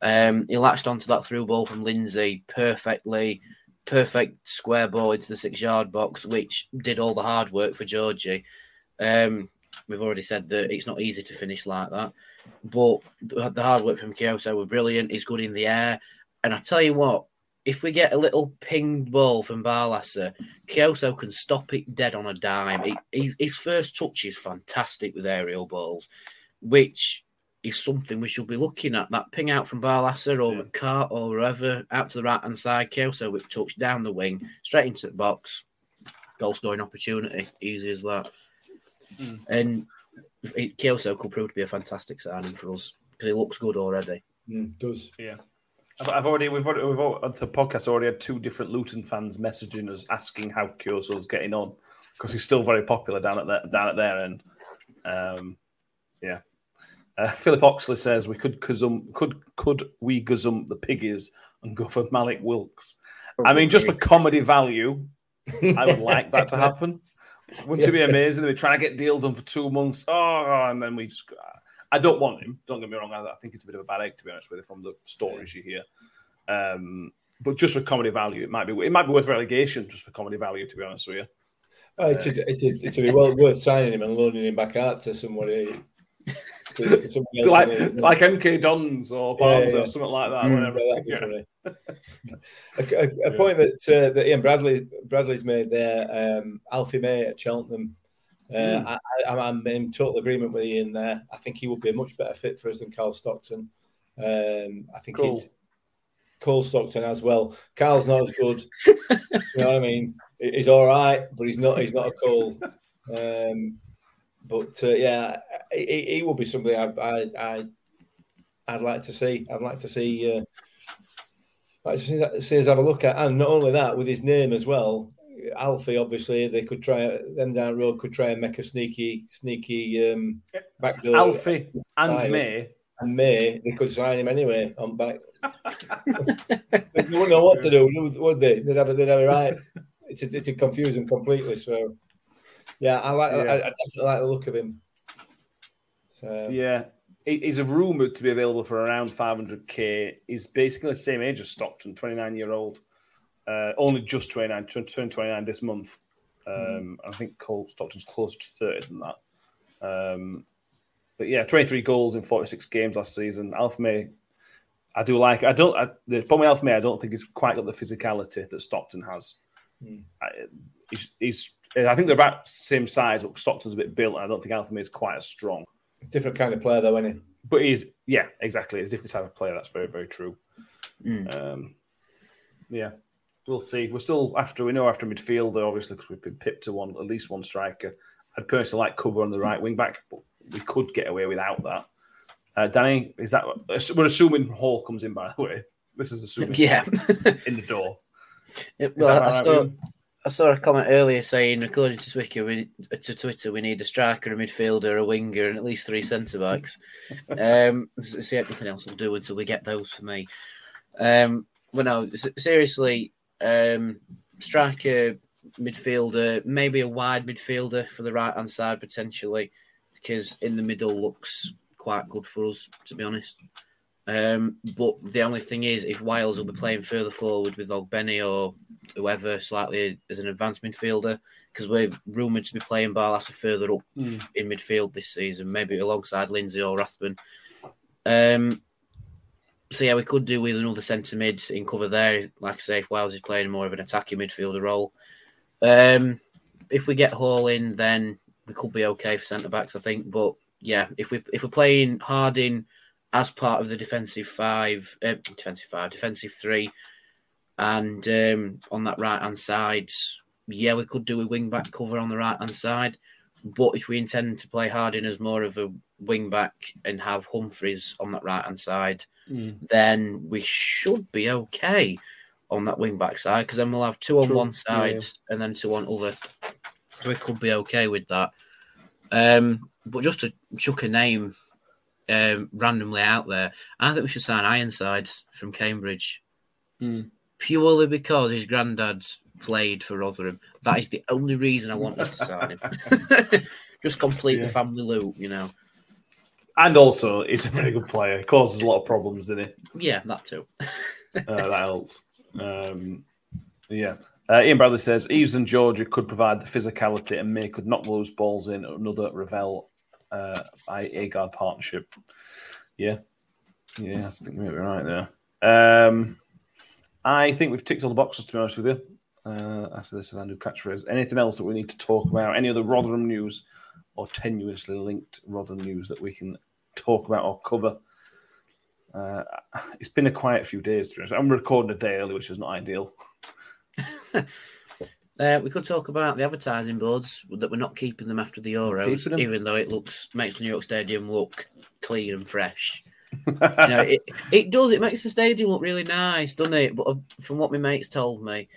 Um, he latched onto that through ball from Lindsay perfectly perfect square ball into the six yard box, which did all the hard work for Georgie. Um, we've already said that it's not easy to finish like that, but the hard work from Kioso were brilliant. He's good in the air, and I tell you what, if we get a little pinged ball from Barlaser, Kioso can stop it dead on a dime. He, he, his first touch is fantastic with aerial balls, which is something we should be looking at. That ping out from Barlaser or yeah. McCart or wherever out to the right hand side, Kioso with touch down the wing, straight into the box, goal scoring opportunity, easy as that. Mm. And it, Kioso could prove to be a fantastic signing for us because he looks good already. Mm, does yeah. I've already we've already we've already, on the podcast already had two different Luton fans messaging us asking how Kioso's getting on because he's still very popular down at their, down at their end. Um, yeah, uh, Philip Oxley says we could gazum, could could we gazum the piggies and go for Mallik Wilks. I mean, just for comedy value, I would like that to happen. Wouldn't it be amazing? Be trying to get deal done for two months. Oh, and then we just. I don't want him. Don't get me wrong. I think it's a bit of a bad egg, to be honest with you, from the stories you hear. Um, but just for comedy value, it might be it might be worth relegation just for comedy value, to be honest with you. Oh, it's, a, it's, a, it's a well worth signing him and loaning him back out to somebody like, like MK Dons or Barnes yeah, yeah. or something like that. Mm, (laughs) (laughs) a, a, a point that uh, that Ian Bradley Bradley's made there, um, Alfie May at Cheltenham. Uh, mm. I, am in total agreement with Ian there. I think he would be a much better fit for us than Carl Stockton. Um, I think cool. he'd Cole Stockton as well. Carl's not as (laughs) good. you know what I mean? He's all right, but he's not. He's not a Cole. Um, but uh, yeah, he, he will be somebody I, I, I I'd like to see. I'd like to see. Uh, like to see, see us have a look at, and not only that, with his name as well. Alfie, obviously, they could try them down the road. Could try and make a sneaky, sneaky um, backdoor. Alfie and May and May, they could sign him anyway on back. (laughs) they wouldn't know what to do, would they? They'd have, they'd have it right. It's a, it's a confuse them completely. So yeah, I like. Yeah. I, I, definitely like the look of him. So yeah, he's a rumored to be available for around 500k. He's basically the same age as Stockton, 29 year old. Uh, only just 29, turned 29 this month. Um, mm. I think Cole Stockton's closer to 30 than that. Um, but yeah, 23 goals in 46 games last season. Alf May, I do like. I don't. I, the problem with Alf May, I don't think he's quite got the physicality that Stockton has. Mm. I, he's, he's I think they're about the same size, but Stockton's a bit built, and I don't think Alfie is quite as strong. It's a different kind of player, though, isn't he? But he's, yeah, exactly. It's a different type of player. That's very, very true. Mm. Um, yeah, we'll see. We're still after, we know after midfielder, obviously, because we've been pipped to one, at least one striker. I'd personally like cover on the right wing back, but we could get away without that. Uh, Danny, is that we're assuming Hall comes in by the way? This is assuming (laughs) Yeah. in the door. (laughs) It- Is well, that I right, saw, William? I saw a comment earlier saying, according to Twitter, we, to Twitter, we need a striker, a midfielder, a winger, and at least three centre backs. (laughs) um, see, everything else will do until we get those for me. Um, but no, seriously, um, striker, midfielder, maybe a wide midfielder for the right hand side potentially, because in the middle looks quite good for us, to be honest. Um, but the only thing is, if Wiles will be playing further forward with Ogbene or whoever slightly as an advanced midfielder, because we're rumoured to be playing Barlaser further up Hmm. in midfield this season, maybe alongside Lindsay or Rathbone. Um, so yeah, we could do with another centre mid in cover there. Like I say, if Wiles is playing more of an attacking midfielder role, um, if we get Hall in, then we could be okay for centre backs, I think. But yeah, if we if we're playing Harding as part of the defensive five, uh, defensive five, defensive three, and um, on that right hand side, yeah, we could do a wing back cover on the right hand side. But if we intend to play Harding as more of a wing back and have Humphreys on that right hand side, Mm. then we should be okay on that wing back side because then we'll have two on True. one side Yeah. and then two on the other. So we could be okay with that. Um, but just to chuck a name um, randomly out there, I think we should sign Ironside from Cambridge Hmm. Purely because his granddad played for Rotherham. That is the only reason I want us to sign him. (laughs) just complete Yeah. the family loop, you know. And also, he's a very good player. He causes a lot of problems, doesn't he? Yeah, that too. (laughs) Uh, that helps. Um, yeah. Uh, Ian Bradley says Eaves and Georgie could provide the physicality and May could knock those balls in another Revell uh, Agard partnership. Yeah. Yeah, I think maybe right there. Um, I think we've ticked all the boxes, to be honest with you. Uh, after this is Andrew new catchphrase. Anything else that we need to talk about? Any other Rotherham news or tenuously linked Rotherham news that we can talk about or cover? Uh, it's been a quiet few days. To be honest. I'm recording a day early, which is not ideal. (laughs) Uh, we could talk about the advertising boards that we're not keeping them after the Euros, even though it looks makes the New York Stadium look clean and fresh. You know, it, (laughs) it does. It makes the stadium look really nice, doesn't it? But uh, from what my mates told me,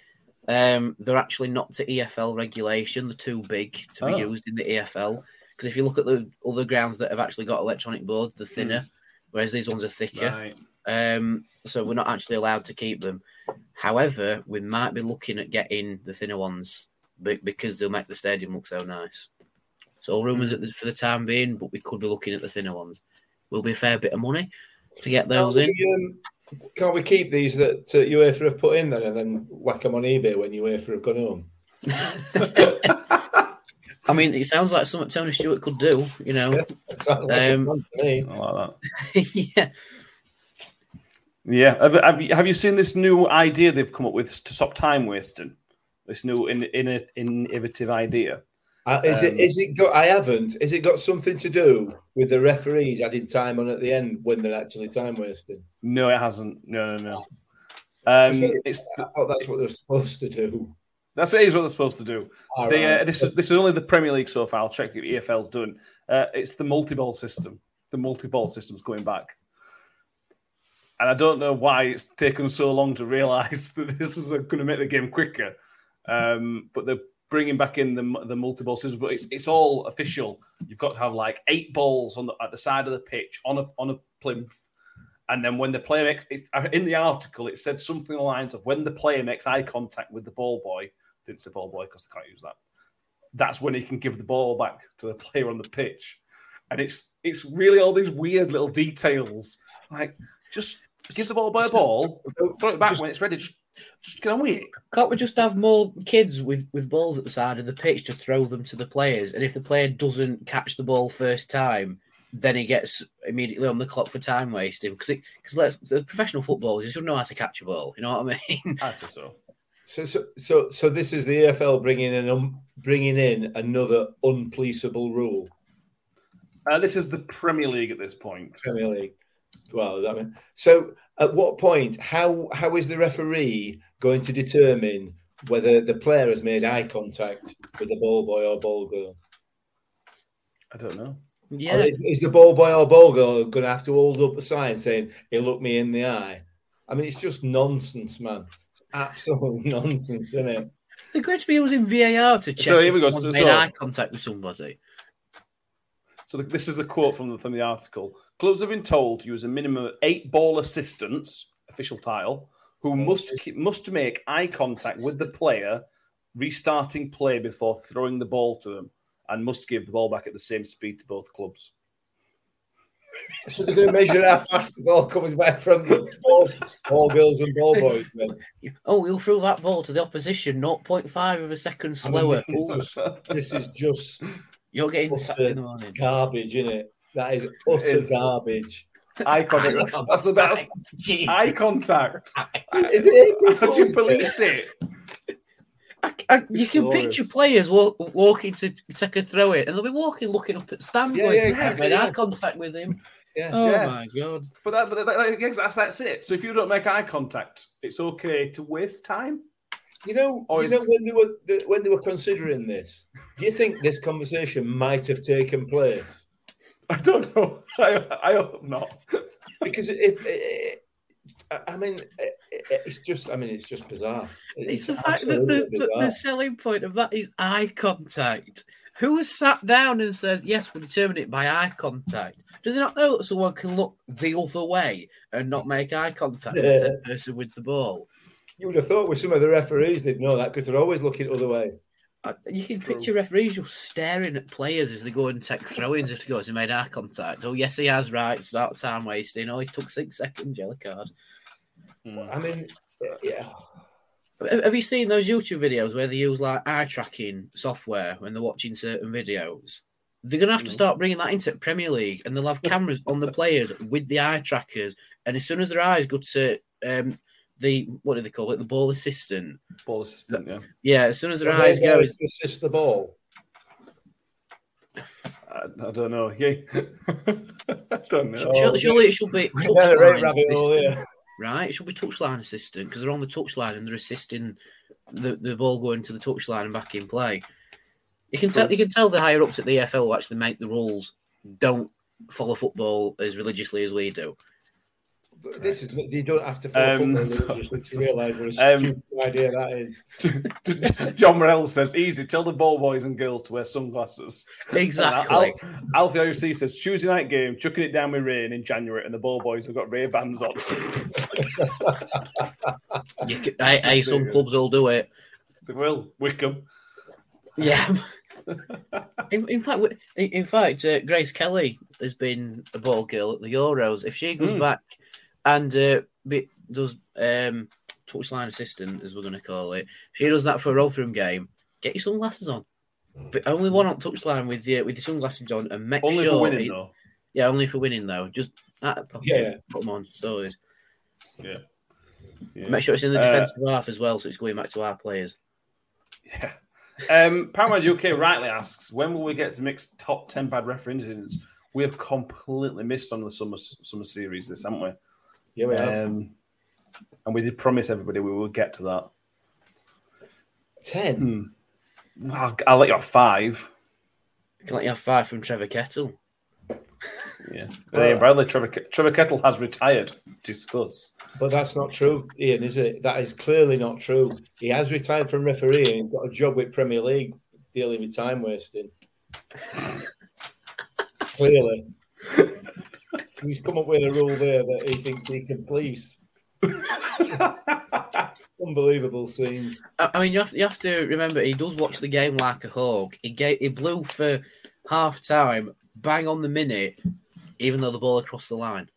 um, they're actually not to EFL regulation. They're too big to be Oh. used in the EFL. Because if you look at the other grounds that have actually got electronic boards, they're thinner, whereas these ones are thicker. Right. Um, so we're not actually allowed to keep them. However, we might be looking at getting the thinner ones be- because they'll make the stadium look so nice. So all rumours at the, for the time being, but we could be looking at the thinner ones. Will be a fair bit of money to get those in. Can't we, um, can't we keep these that uh, UEFA have put in then and then whack them on eBay when UEFA have gone home? (laughs) I mean, it sounds like something Tony Stewart could do. You know, Sounds like a Um, plan to me. I like that. (laughs) yeah. Yeah. Have, have, you, have you seen this new idea they've come up with to stop time wasting? This new in, in, innovative idea. Uh, is it? Um, Is it got? I haven't. Is it got something to do with the referees adding time on at the end when they're actually time wasting? No, it hasn't. No, no, no. Um, it- it's that's what they're supposed to do. that's what it is what they're supposed to do. All They, uh, this, is, this is only the Premier League so far. I'll check if EFL's doing. Uh, it's the multi-ball system. The multi-ball system's going back. And I don't know why it's taken so long to realise (laughs) that this is going to make the game quicker. Um, but they're bringing back in the, the multi-ball system. But it's, it's all official. You've got to have like eight balls on the, at the side of the pitch on a, on a plinth. And then when the player makes it, in the article, it said something along the lines of when the player makes eye contact with the ball boy, didn't say ball boy because they can't use that. That's when he can give the ball back to the player on the pitch, and it's it's really all these weird little details. Like just give the ball by a ball, throw it back Just- when it's ready. Just, just get on with it. Can't we just have more kids with, with balls at the side of the pitch to throw them to the players? And if the player doesn't catch the ball first time, then he gets immediately on the clock for time wasting. Because because let's the professional footballers, you should know how to catch a ball. You know what I mean? (laughs) I'd so. So, so, so, so this is the EFL bringing in um, bringing in another unpoliceable rule. Uh, this is the Premier League at this point. Premier League. Well, I mean, so at what point? How how is the referee going to determine whether the player has made eye contact with the ball boy or ball girl? I don't know. Yeah, Or is, is the ball boy or ball girl going to have to hold up a sign saying, "He looked me in the eye"? I mean, it's just nonsense, man. It's absolute (laughs) nonsense, isn't it? they're going to be using VAR to check So here if we go. someone's So- made so- eye contact with somebody. So the, this is the quote from the, from the article. Clubs have been told to use a minimum of eight ball assistants, official title, who oh, must must make eye contact with the player restarting play before throwing the ball to them, and must give the ball back at the same speed to both clubs. (laughs) So they're going to measure how fast the ball comes back from the ball, ball girls and ball boys. Then. (laughs) Oh, you'll throw that ball to the opposition 0.5 of a second I mean, slower. this, is just, this is just You're getting What's sacked the- in the morning. garbage, isn't it? That is utter It's- garbage. eye contact. (laughs) That's the best. Jeez. Eye contact. Is it? How do you police it? I, I, you can Glorious. picture players walk, walking to take a throw it, and they'll be walking, looking up at stand, Yeah, going, yeah, "I exactly, made eye contact with him." Yeah. Oh Yeah. my god! But, that, but that, that- that's, that's it. So if you don't make eye contact, it's okay to waste time. You know, Or you know when they were the, when they were considering this, do you think this conversation might have taken place? I don't know. I, I hope not. Because if I- I mean, it's just I mean, it's just bizarre. It's the fact that the, the, selling point of that is eye contact. Who has sat down and says, "Yes, we'll determine it by eye contact"? Do they not know that someone can look the other way and not make eye contact with Yeah. said person with the ball? You would have thought with some of the referees they'd know that because they're always looking the other way. Uh, You can True. picture referees just staring at players as they go and take throw-ins if he goes, he made eye contact. Oh, yes, he has, right. Start time wasting. Oh, he took six seconds, yellow card. I mean, yeah, Have have you seen those YouTube videos where they use like eye tracking software when they're watching certain videos? They're going to have to start bringing that into Premier League and they'll have (laughs) cameras on the players with the eye trackers. And as soon as their eyes go to um, the, what do they call it, the ball assistant. Ball assistant, yeah. Yeah, as soon as their Well, eyes they're go, there it's- to assist the ball. I, I don't know. Yeah. (laughs) I don't know. Surely, oh. surely it should be Down a right touchline rabbit hole assistant, right? It should be touchline assistant because they're on the touchline and they're assisting the, the ball going to the touchline and back in play. You can tell you can tell the higher ups at the EFL who actually make the rules don't follow football as religiously as we do. But This is you don't have to Um, football so- religiously to realise what a Um, stupid idea that is. (laughs) John Morell says, easy, tell the ball boys and girls to wear sunglasses. Exactly. Al- Alfie IOC says, Tuesday night game, chucking it down with rain in January, and the ball boys have got Ray Bans on. (laughs) You can, hey, hey, some clubs will do it. they will. Wycombe. Yeah. (laughs) in, in fact, in, in fact, uh, Grace Kelly has been a ball girl at the Euros. If she goes Mm. back and uh, does um, touchline assistant, as we're going to call it, if she does that for a Rotherham game. Get your sunglasses on, but only one on touchline with your with your sunglasses on, and make Only sure. for winning, it- though. yeah, only for winning though. Just the pocket, Yeah. put them on. So it- Yeah. yeah. make sure it's in the Uh, defensive half as well, so it's going back to our players. Yeah. Um, Paramount UK rightly asks, when will we get to mix top 10 bad referee incidents? We have completely missed on the summer summer series, this, haven't we? Yeah, we have. Um, and we did promise everybody we will get to that. Ten. I'll, I'll let you have five. Can let you have five from Trevor Kettle. Yeah. (laughs) Hey, Bradley, Trevor, Trevor Kettle has retired. Discuss. But that's not true, Ian, is it? That is clearly not true. He has retired from refereeing. He's got a job with Premier League dealing with time wasting. (laughs) clearly. He's come up with a rule there that he thinks he can police. (laughs) Unbelievable scenes. I I mean, you have, you have to remember he does watch the game like a hawk. He gave, he blew for half time, bang on the minute, even though the ball had crossed the line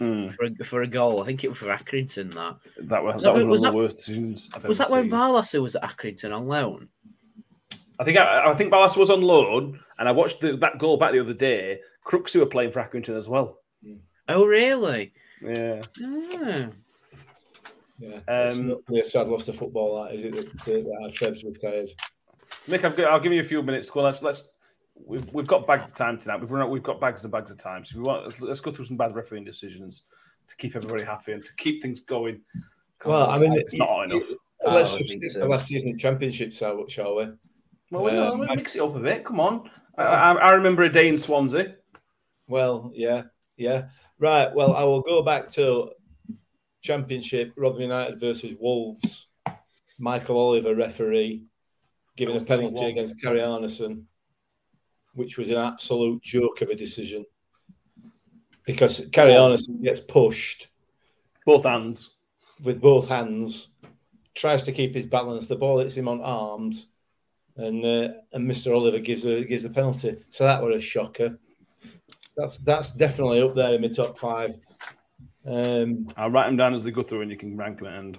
Hmm, for a, for a goal. I think it was for Accrington. That that was, Was that that- was one was of that- the worst decisions I've was ever that when seen. Barlaser was at Accrington on loan. I think I, I think Ballas was on loan, and I watched the, that goal back the other day. Crooks who were playing for Accrington as well. Oh, really? Yeah. Ah. Yeah, it's Um, not really a sad loss to football, that is it? That, uh, that our Trev's retired. Nick, I've got, I'll give you a few minutes. Go let's let's we've, we've got bags of time tonight. We've run out, we've got bags and bags of time. So we want let's, let's go through some bad refereeing decisions to keep everybody happy and to keep things going. Well, I mean, it's not hot enough. Let's Oh, I just think stick to last season championship, shall shall we? Well, we um, we'll mix it up a bit. Come on, I, I, I remember a day in Swansea. Well, yeah, yeah. Right. Well, I will go back to Championship, Rotherham United versus Wolves. Michael Oliver, referee, giving a penalty 3-1. against Kerry Arneson, which was an absolute joke of a decision. Because Kerry Was. Arneson gets pushed Both hands. with both hands, tries to keep his balance. The ball hits him on arms, and uh, and Mr. Oliver gives a gives a penalty. So that was a shocker. That's that's definitely up there in my top five. Um, I'll write them down as they go through and you can rank them at end.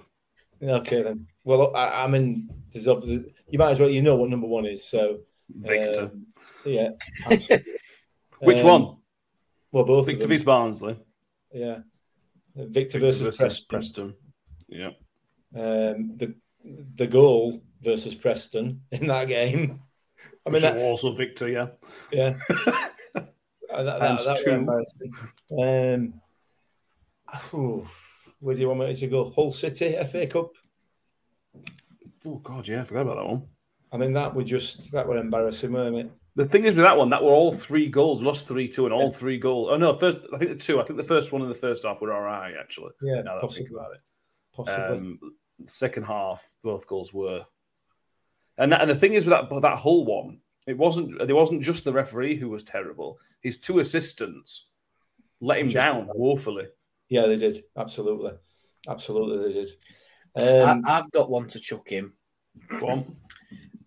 okay then. Well, I, I mean, there's obviously, you might as well you know what number one is. So Victor. um, yeah. (laughs) Which Um, one? Well, both Victor of them. v Barnsley. Yeah. Victor, Victor versus, Preston. Preston. Yeah. Um, the the goal versus Preston in that game. I mean, that, was also Victor, yeah. Yeah. (laughs) Uh, that, that, that was two. embarrassing. Um, where do you want me to go? Hull City FA Cup. Oh, God, yeah, I forgot about that one. I mean, that would just that were embarrassing, weren't it? The thing is with that one, that were all three goals. Lost three two, and all three goals. Oh no, first I think the two. I think the first one in the first half were all right actually. Yeah, Now that I think about it, Possibly. um, second half both goals were. And that, and the thing is with that that whole one, it wasn't there wasn't just the referee who was terrible. His two assistants let him Just- down woefully. yeah, they did. Absolutely, absolutely, they did. Um, I, I've got one to chuck him. Go on.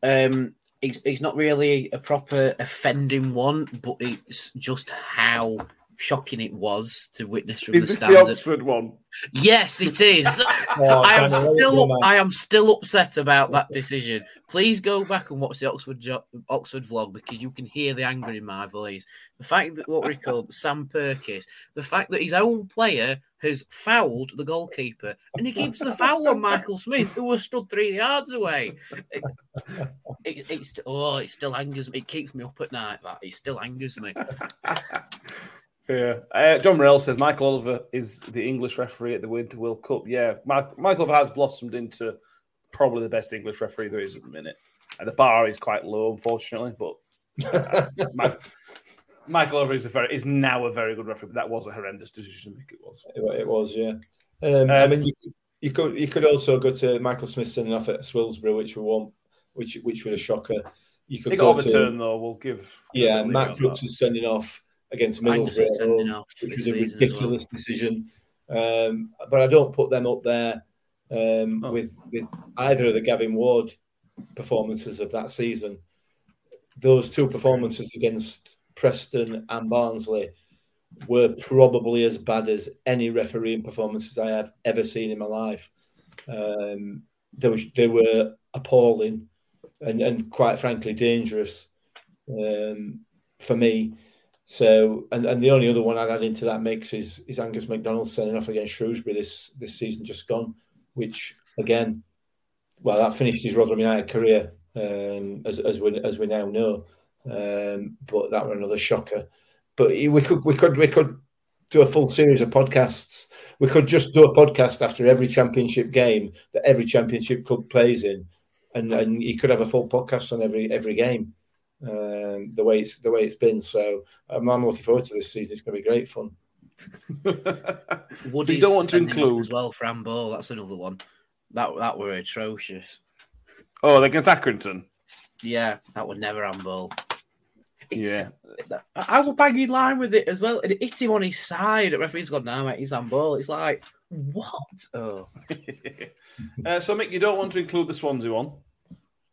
Um, he's, he's not really a proper offending one, but it's just how shocking it was to witness from Is the this the. Oxford one? Yes, it is. (laughs) (laughs) Oh, I am Daniel, still, go. I am still upset about that decision. Please go back and watch the Oxford jo- Oxford vlog because you can hear the anger in my voice. The fact that what we call (laughs) Sam Purkiss, the fact that his own player has fouled the goalkeeper, and he gives the foul on Michael Smith, who was stood three yards away. It, it, it's oh, it still angers me. It keeps me up at night. That it still angers me. Yeah. Uh, John Morell says Michael Oliver is the English referee at the Winter World Cup. Yeah, Mike, Michael Oliver has blossomed into probably the best English referee there is at the minute. And the bar is quite low, unfortunately, but (laughs) Mike, Michael Oliver is a very is now a very good referee. But that was a horrendous decision. I think it was. It, it was, yeah. Um, I Um, mean, you, you could you could also go to Michael Smith sending off at Swilsbury, which we won, which which was a shocker. You could go got to overturned though. We'll give. yeah, Matt Crooks is sending off against Middlesbrough, is at sending home, off which was a as well. ridiculous decision. Um, but I don't put them up there um, Oh. with with either of the Gavin Ward performances of that season. Those two performances against Preston and Barnsley were probably as bad as any refereeing performances I have ever seen in my life. Um, they, was, they were appalling and, and quite frankly dangerous um, for me. So, and, and the only other one I'd add into that mix is is Angus MacDonald sending off against Shrewsbury this this season just gone, which again, well, that finished his Rotherham United career um, as as we as we now know. Um, but that was another shocker. But we could we could we could do a full series of podcasts. We could just do a podcast after every championship game that every championship club plays in, and and you could have a full podcast on every every game. Um, the way it's the way it's been. So um, I'm looking forward to this season. It's going to be great fun. (laughs) Woody's so you don't want to include. as well for handball. That's another one. That that were atrocious. Oh, against Accrington. Yeah, that would never handball. Yeah. I was a banging line with it as well, and it hit him on his side. The referee's gone now, mate. He's handball. It's like what? Oh, (laughs) uh, so, Mick, you don't want to include the Swansea one.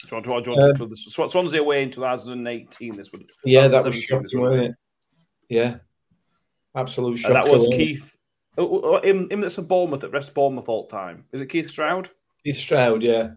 Do you want to, do you want to Um, include Swansea away in 2018? This would. Yeah, that was shocking, wasn't it? Yeah, absolute And shocker. that was wasn't? Keith. Oh, oh, him, him that's a Bournemouth that rests Bournemouth all the time. Is it Keith Stroud? Keith Stroud. Yeah,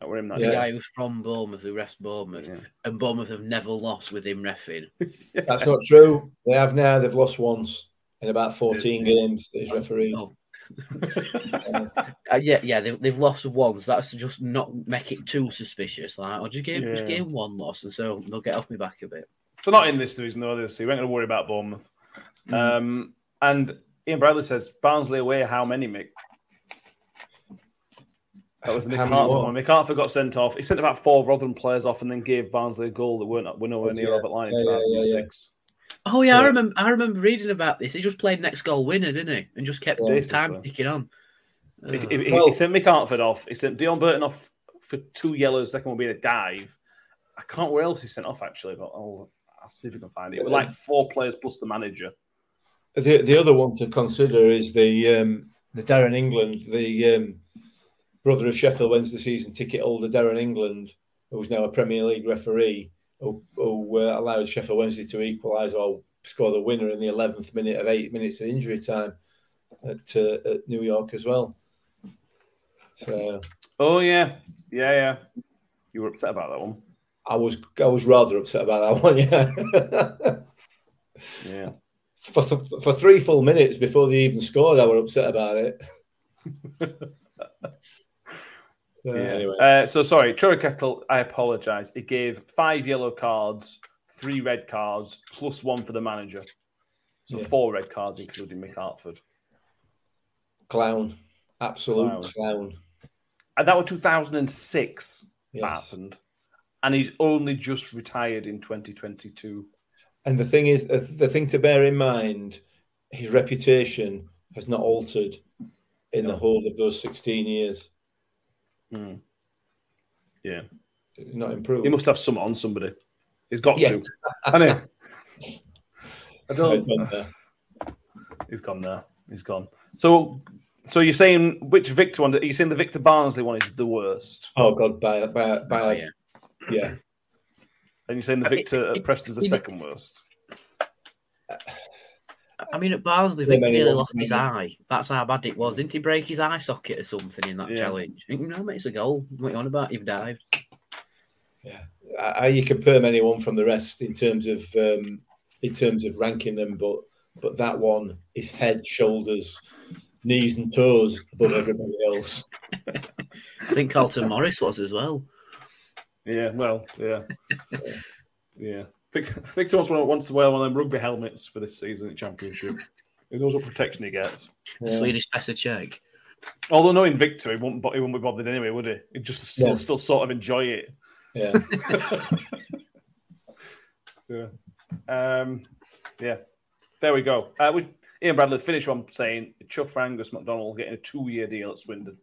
That were him that Yeah. day. guy who's from Bournemouth who refs Bournemouth, Yeah. and Bournemouth have never lost with him refing. (laughs) that's not true. They have now. They've lost once in about 14 games. that He's referee. Oh. (laughs) Uh, yeah, yeah, they've, they've lost once. That's just not make it too suspicious. Like, I'll just give just Yeah. give him one loss, and so they'll get off me back a bit. So not in this division though. This, so we ain't going to worry about Bournemouth. Mm. Um, and Ian Bradley says Barnsley away. How many, Mick? That was the How many McCarthy more? one. McCarthy got sent off. He sent about four Rotherham players off and then gave Barnsley a goal that weren't were nowhere near Yeah. Robert Line in Yeah, yeah, yeah, yeah. 2006. Oh yeah, I remember. I remember reading about this. He just played next goal winner, didn't he? And just kept Yeah. time Basically. ticking on. He, Oh. he- he- Well- he sent Mick Harford off. He sent Deon Burton off for two yellows. Second one being a dive. I can't where else he sent off actually, but I'll, I'll see if I can find it. It was like four players plus the manager. The the other one to consider is the um, the Darren England, the um, brother of Sheffield Wednesday season ticket holder Darren England, who's now a Premier League referee, who, who uh, allowed Sheffield Wednesday to equalise or score the winner in the eleventh minute of eight minutes of injury time at, uh, at New York as well. So Oh yeah, yeah, yeah. You were upset about that one. I was I was rather upset about that (laughs) one. Yeah. Yeah. for, for, for three full minutes before they even scored, I was upset about it. (laughs) So, Yeah. Anyway, Uh, so sorry, Kettle. I apologise. He gave five yellow cards, three red cards, plus one for the manager. So Yeah. four red cards, including Mick Harford. clown, absolute Clown. clown. And that was 2006 that Yes. happened. And he's only just retired in 2022. And the thing is, uh, the thing to bear in mind, his reputation has not altered in the whole of those sixteen years. Hmm. Yeah. Not improved. He must have some on somebody. He's got Yeah. to. Hasn't he? (laughs) I don't. Right, uh, He's gone there. He's gone. So, so you're saying which Victor one? Are you saying the Victor Barnsley one is the worst? Oh God, by by by Oh, yeah. yeah. And you're saying the I mean, Victor it- at Preston's the it- second worst? I mean, at Barnsley, Yeah, Vic many nearly lost his eye. That's how bad it was. Didn't he break his eye socket or something in that Yeah. challenge? You know, mate, it's a goal. What are you on about? You've dived. Yeah, how you compare anyone from the rest in terms of um, in terms of ranking them, but but that one is head, shoulders, knees, and toes above everybody else. (laughs) I think Carlton Morris was as well. Yeah. Well. Yeah. (laughs) yeah. Vic- Victor wants, one- wants to wear one of them rugby helmets for this season in Championship. He knows what protection he gets. The Swedish better check. Although knowing Victor, he wouldn't, he wouldn't be bothered anyway, would he? He'd just still, Yeah. still sort of enjoy it. Yeah, (laughs) Yeah. Um, yeah. There we go. Uh, we, Ian Bradley finished on saying chuff for Angus MacDonald getting a two-year deal at Swindon.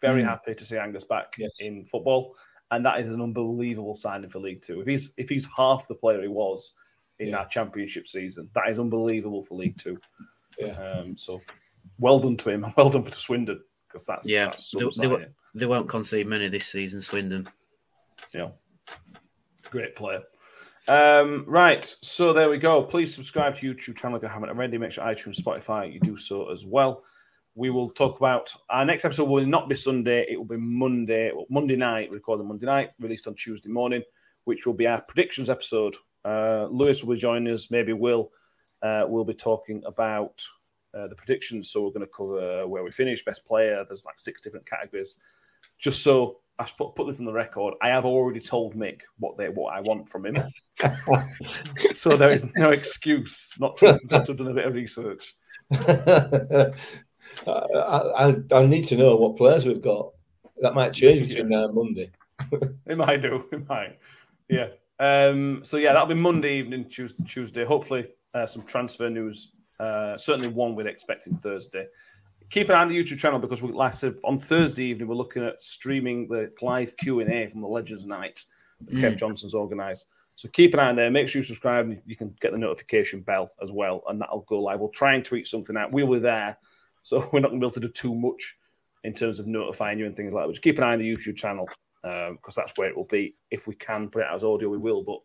Very Mm. happy to see Angus back Yes. in football, and that is an unbelievable signing for League Two. If he's if he's half the player he was in Yeah. that Championship season, that is unbelievable for League Two. yeah. Um, so, well done to him. and (laughs) Well done for Swindon because that's Yeah, that's they- they signing. were- They won't concede many this season, Swindon. Yeah. Great player. Um, right. So there we go. Please subscribe to YouTube channel if you haven't already. Make sure iTunes, Spotify, you do so as well. We will talk about our next episode will not be Sunday. It will be Monday, well, Monday night, recording Monday night, released on Tuesday morning, which will be our predictions episode. Uh, Lewis will be joining us, maybe Will. Uh, we'll be talking about uh, the predictions. So we're going to cover where we finish, best player. There's like six different categories. Just so I put, put this on the record, I have already told Mick what they what I want from him. (laughs) so there is no excuse not to, not to have done a bit of research. (laughs) I, I, I need to know what players we've got. That might change between now and Monday. (laughs) It might do. It might. Yeah. Um, so yeah, that'll be Monday evening, Tuesday. Tuesday. Hopefully, uh, some transfer news. Uh, certainly one we're expecting Thursday. Keep an eye on the YouTube channel because we, like I on Thursday evening we're looking at streaming the live Q and A from the Legends Night that Kev Johnson's organised. So keep an eye on there. Make sure you subscribe. and You can get the notification bell as well, and that'll go live. We'll try and tweet something out. We were there, so (laughs) we're not going to be able to do too much in terms of notifying you and things like that. But just keep an eye on the YouTube channel because that's where it will be. If we can put it out as audio, we will, but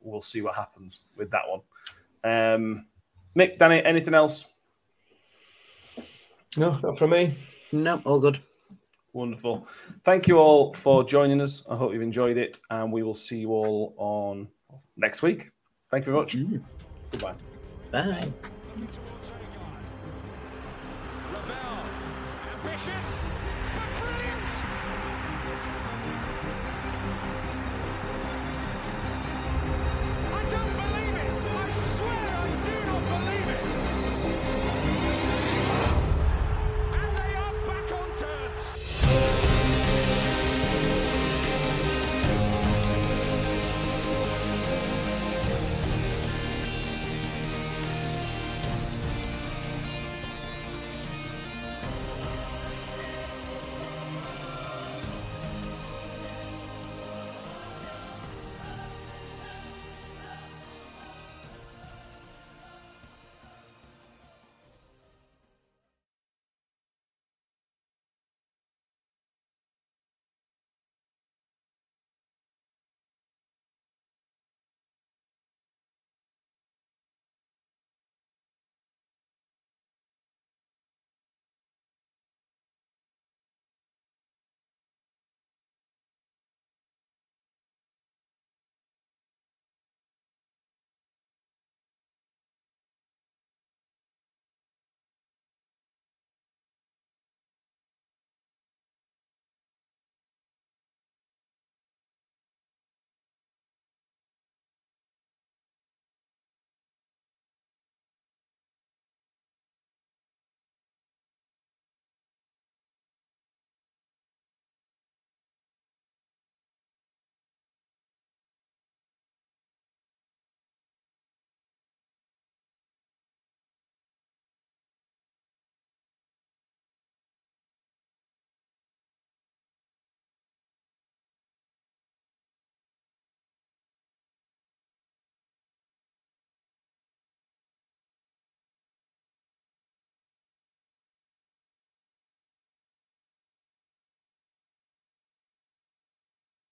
we'll see what happens with that one. Um, Mick, Danny, anything else? No, not from me. No, all good. Wonderful. Thank you all for joining us. I hope you've enjoyed it, and we will see you all on next week. Thank you very much. Goodbye. Bye. Ambitious,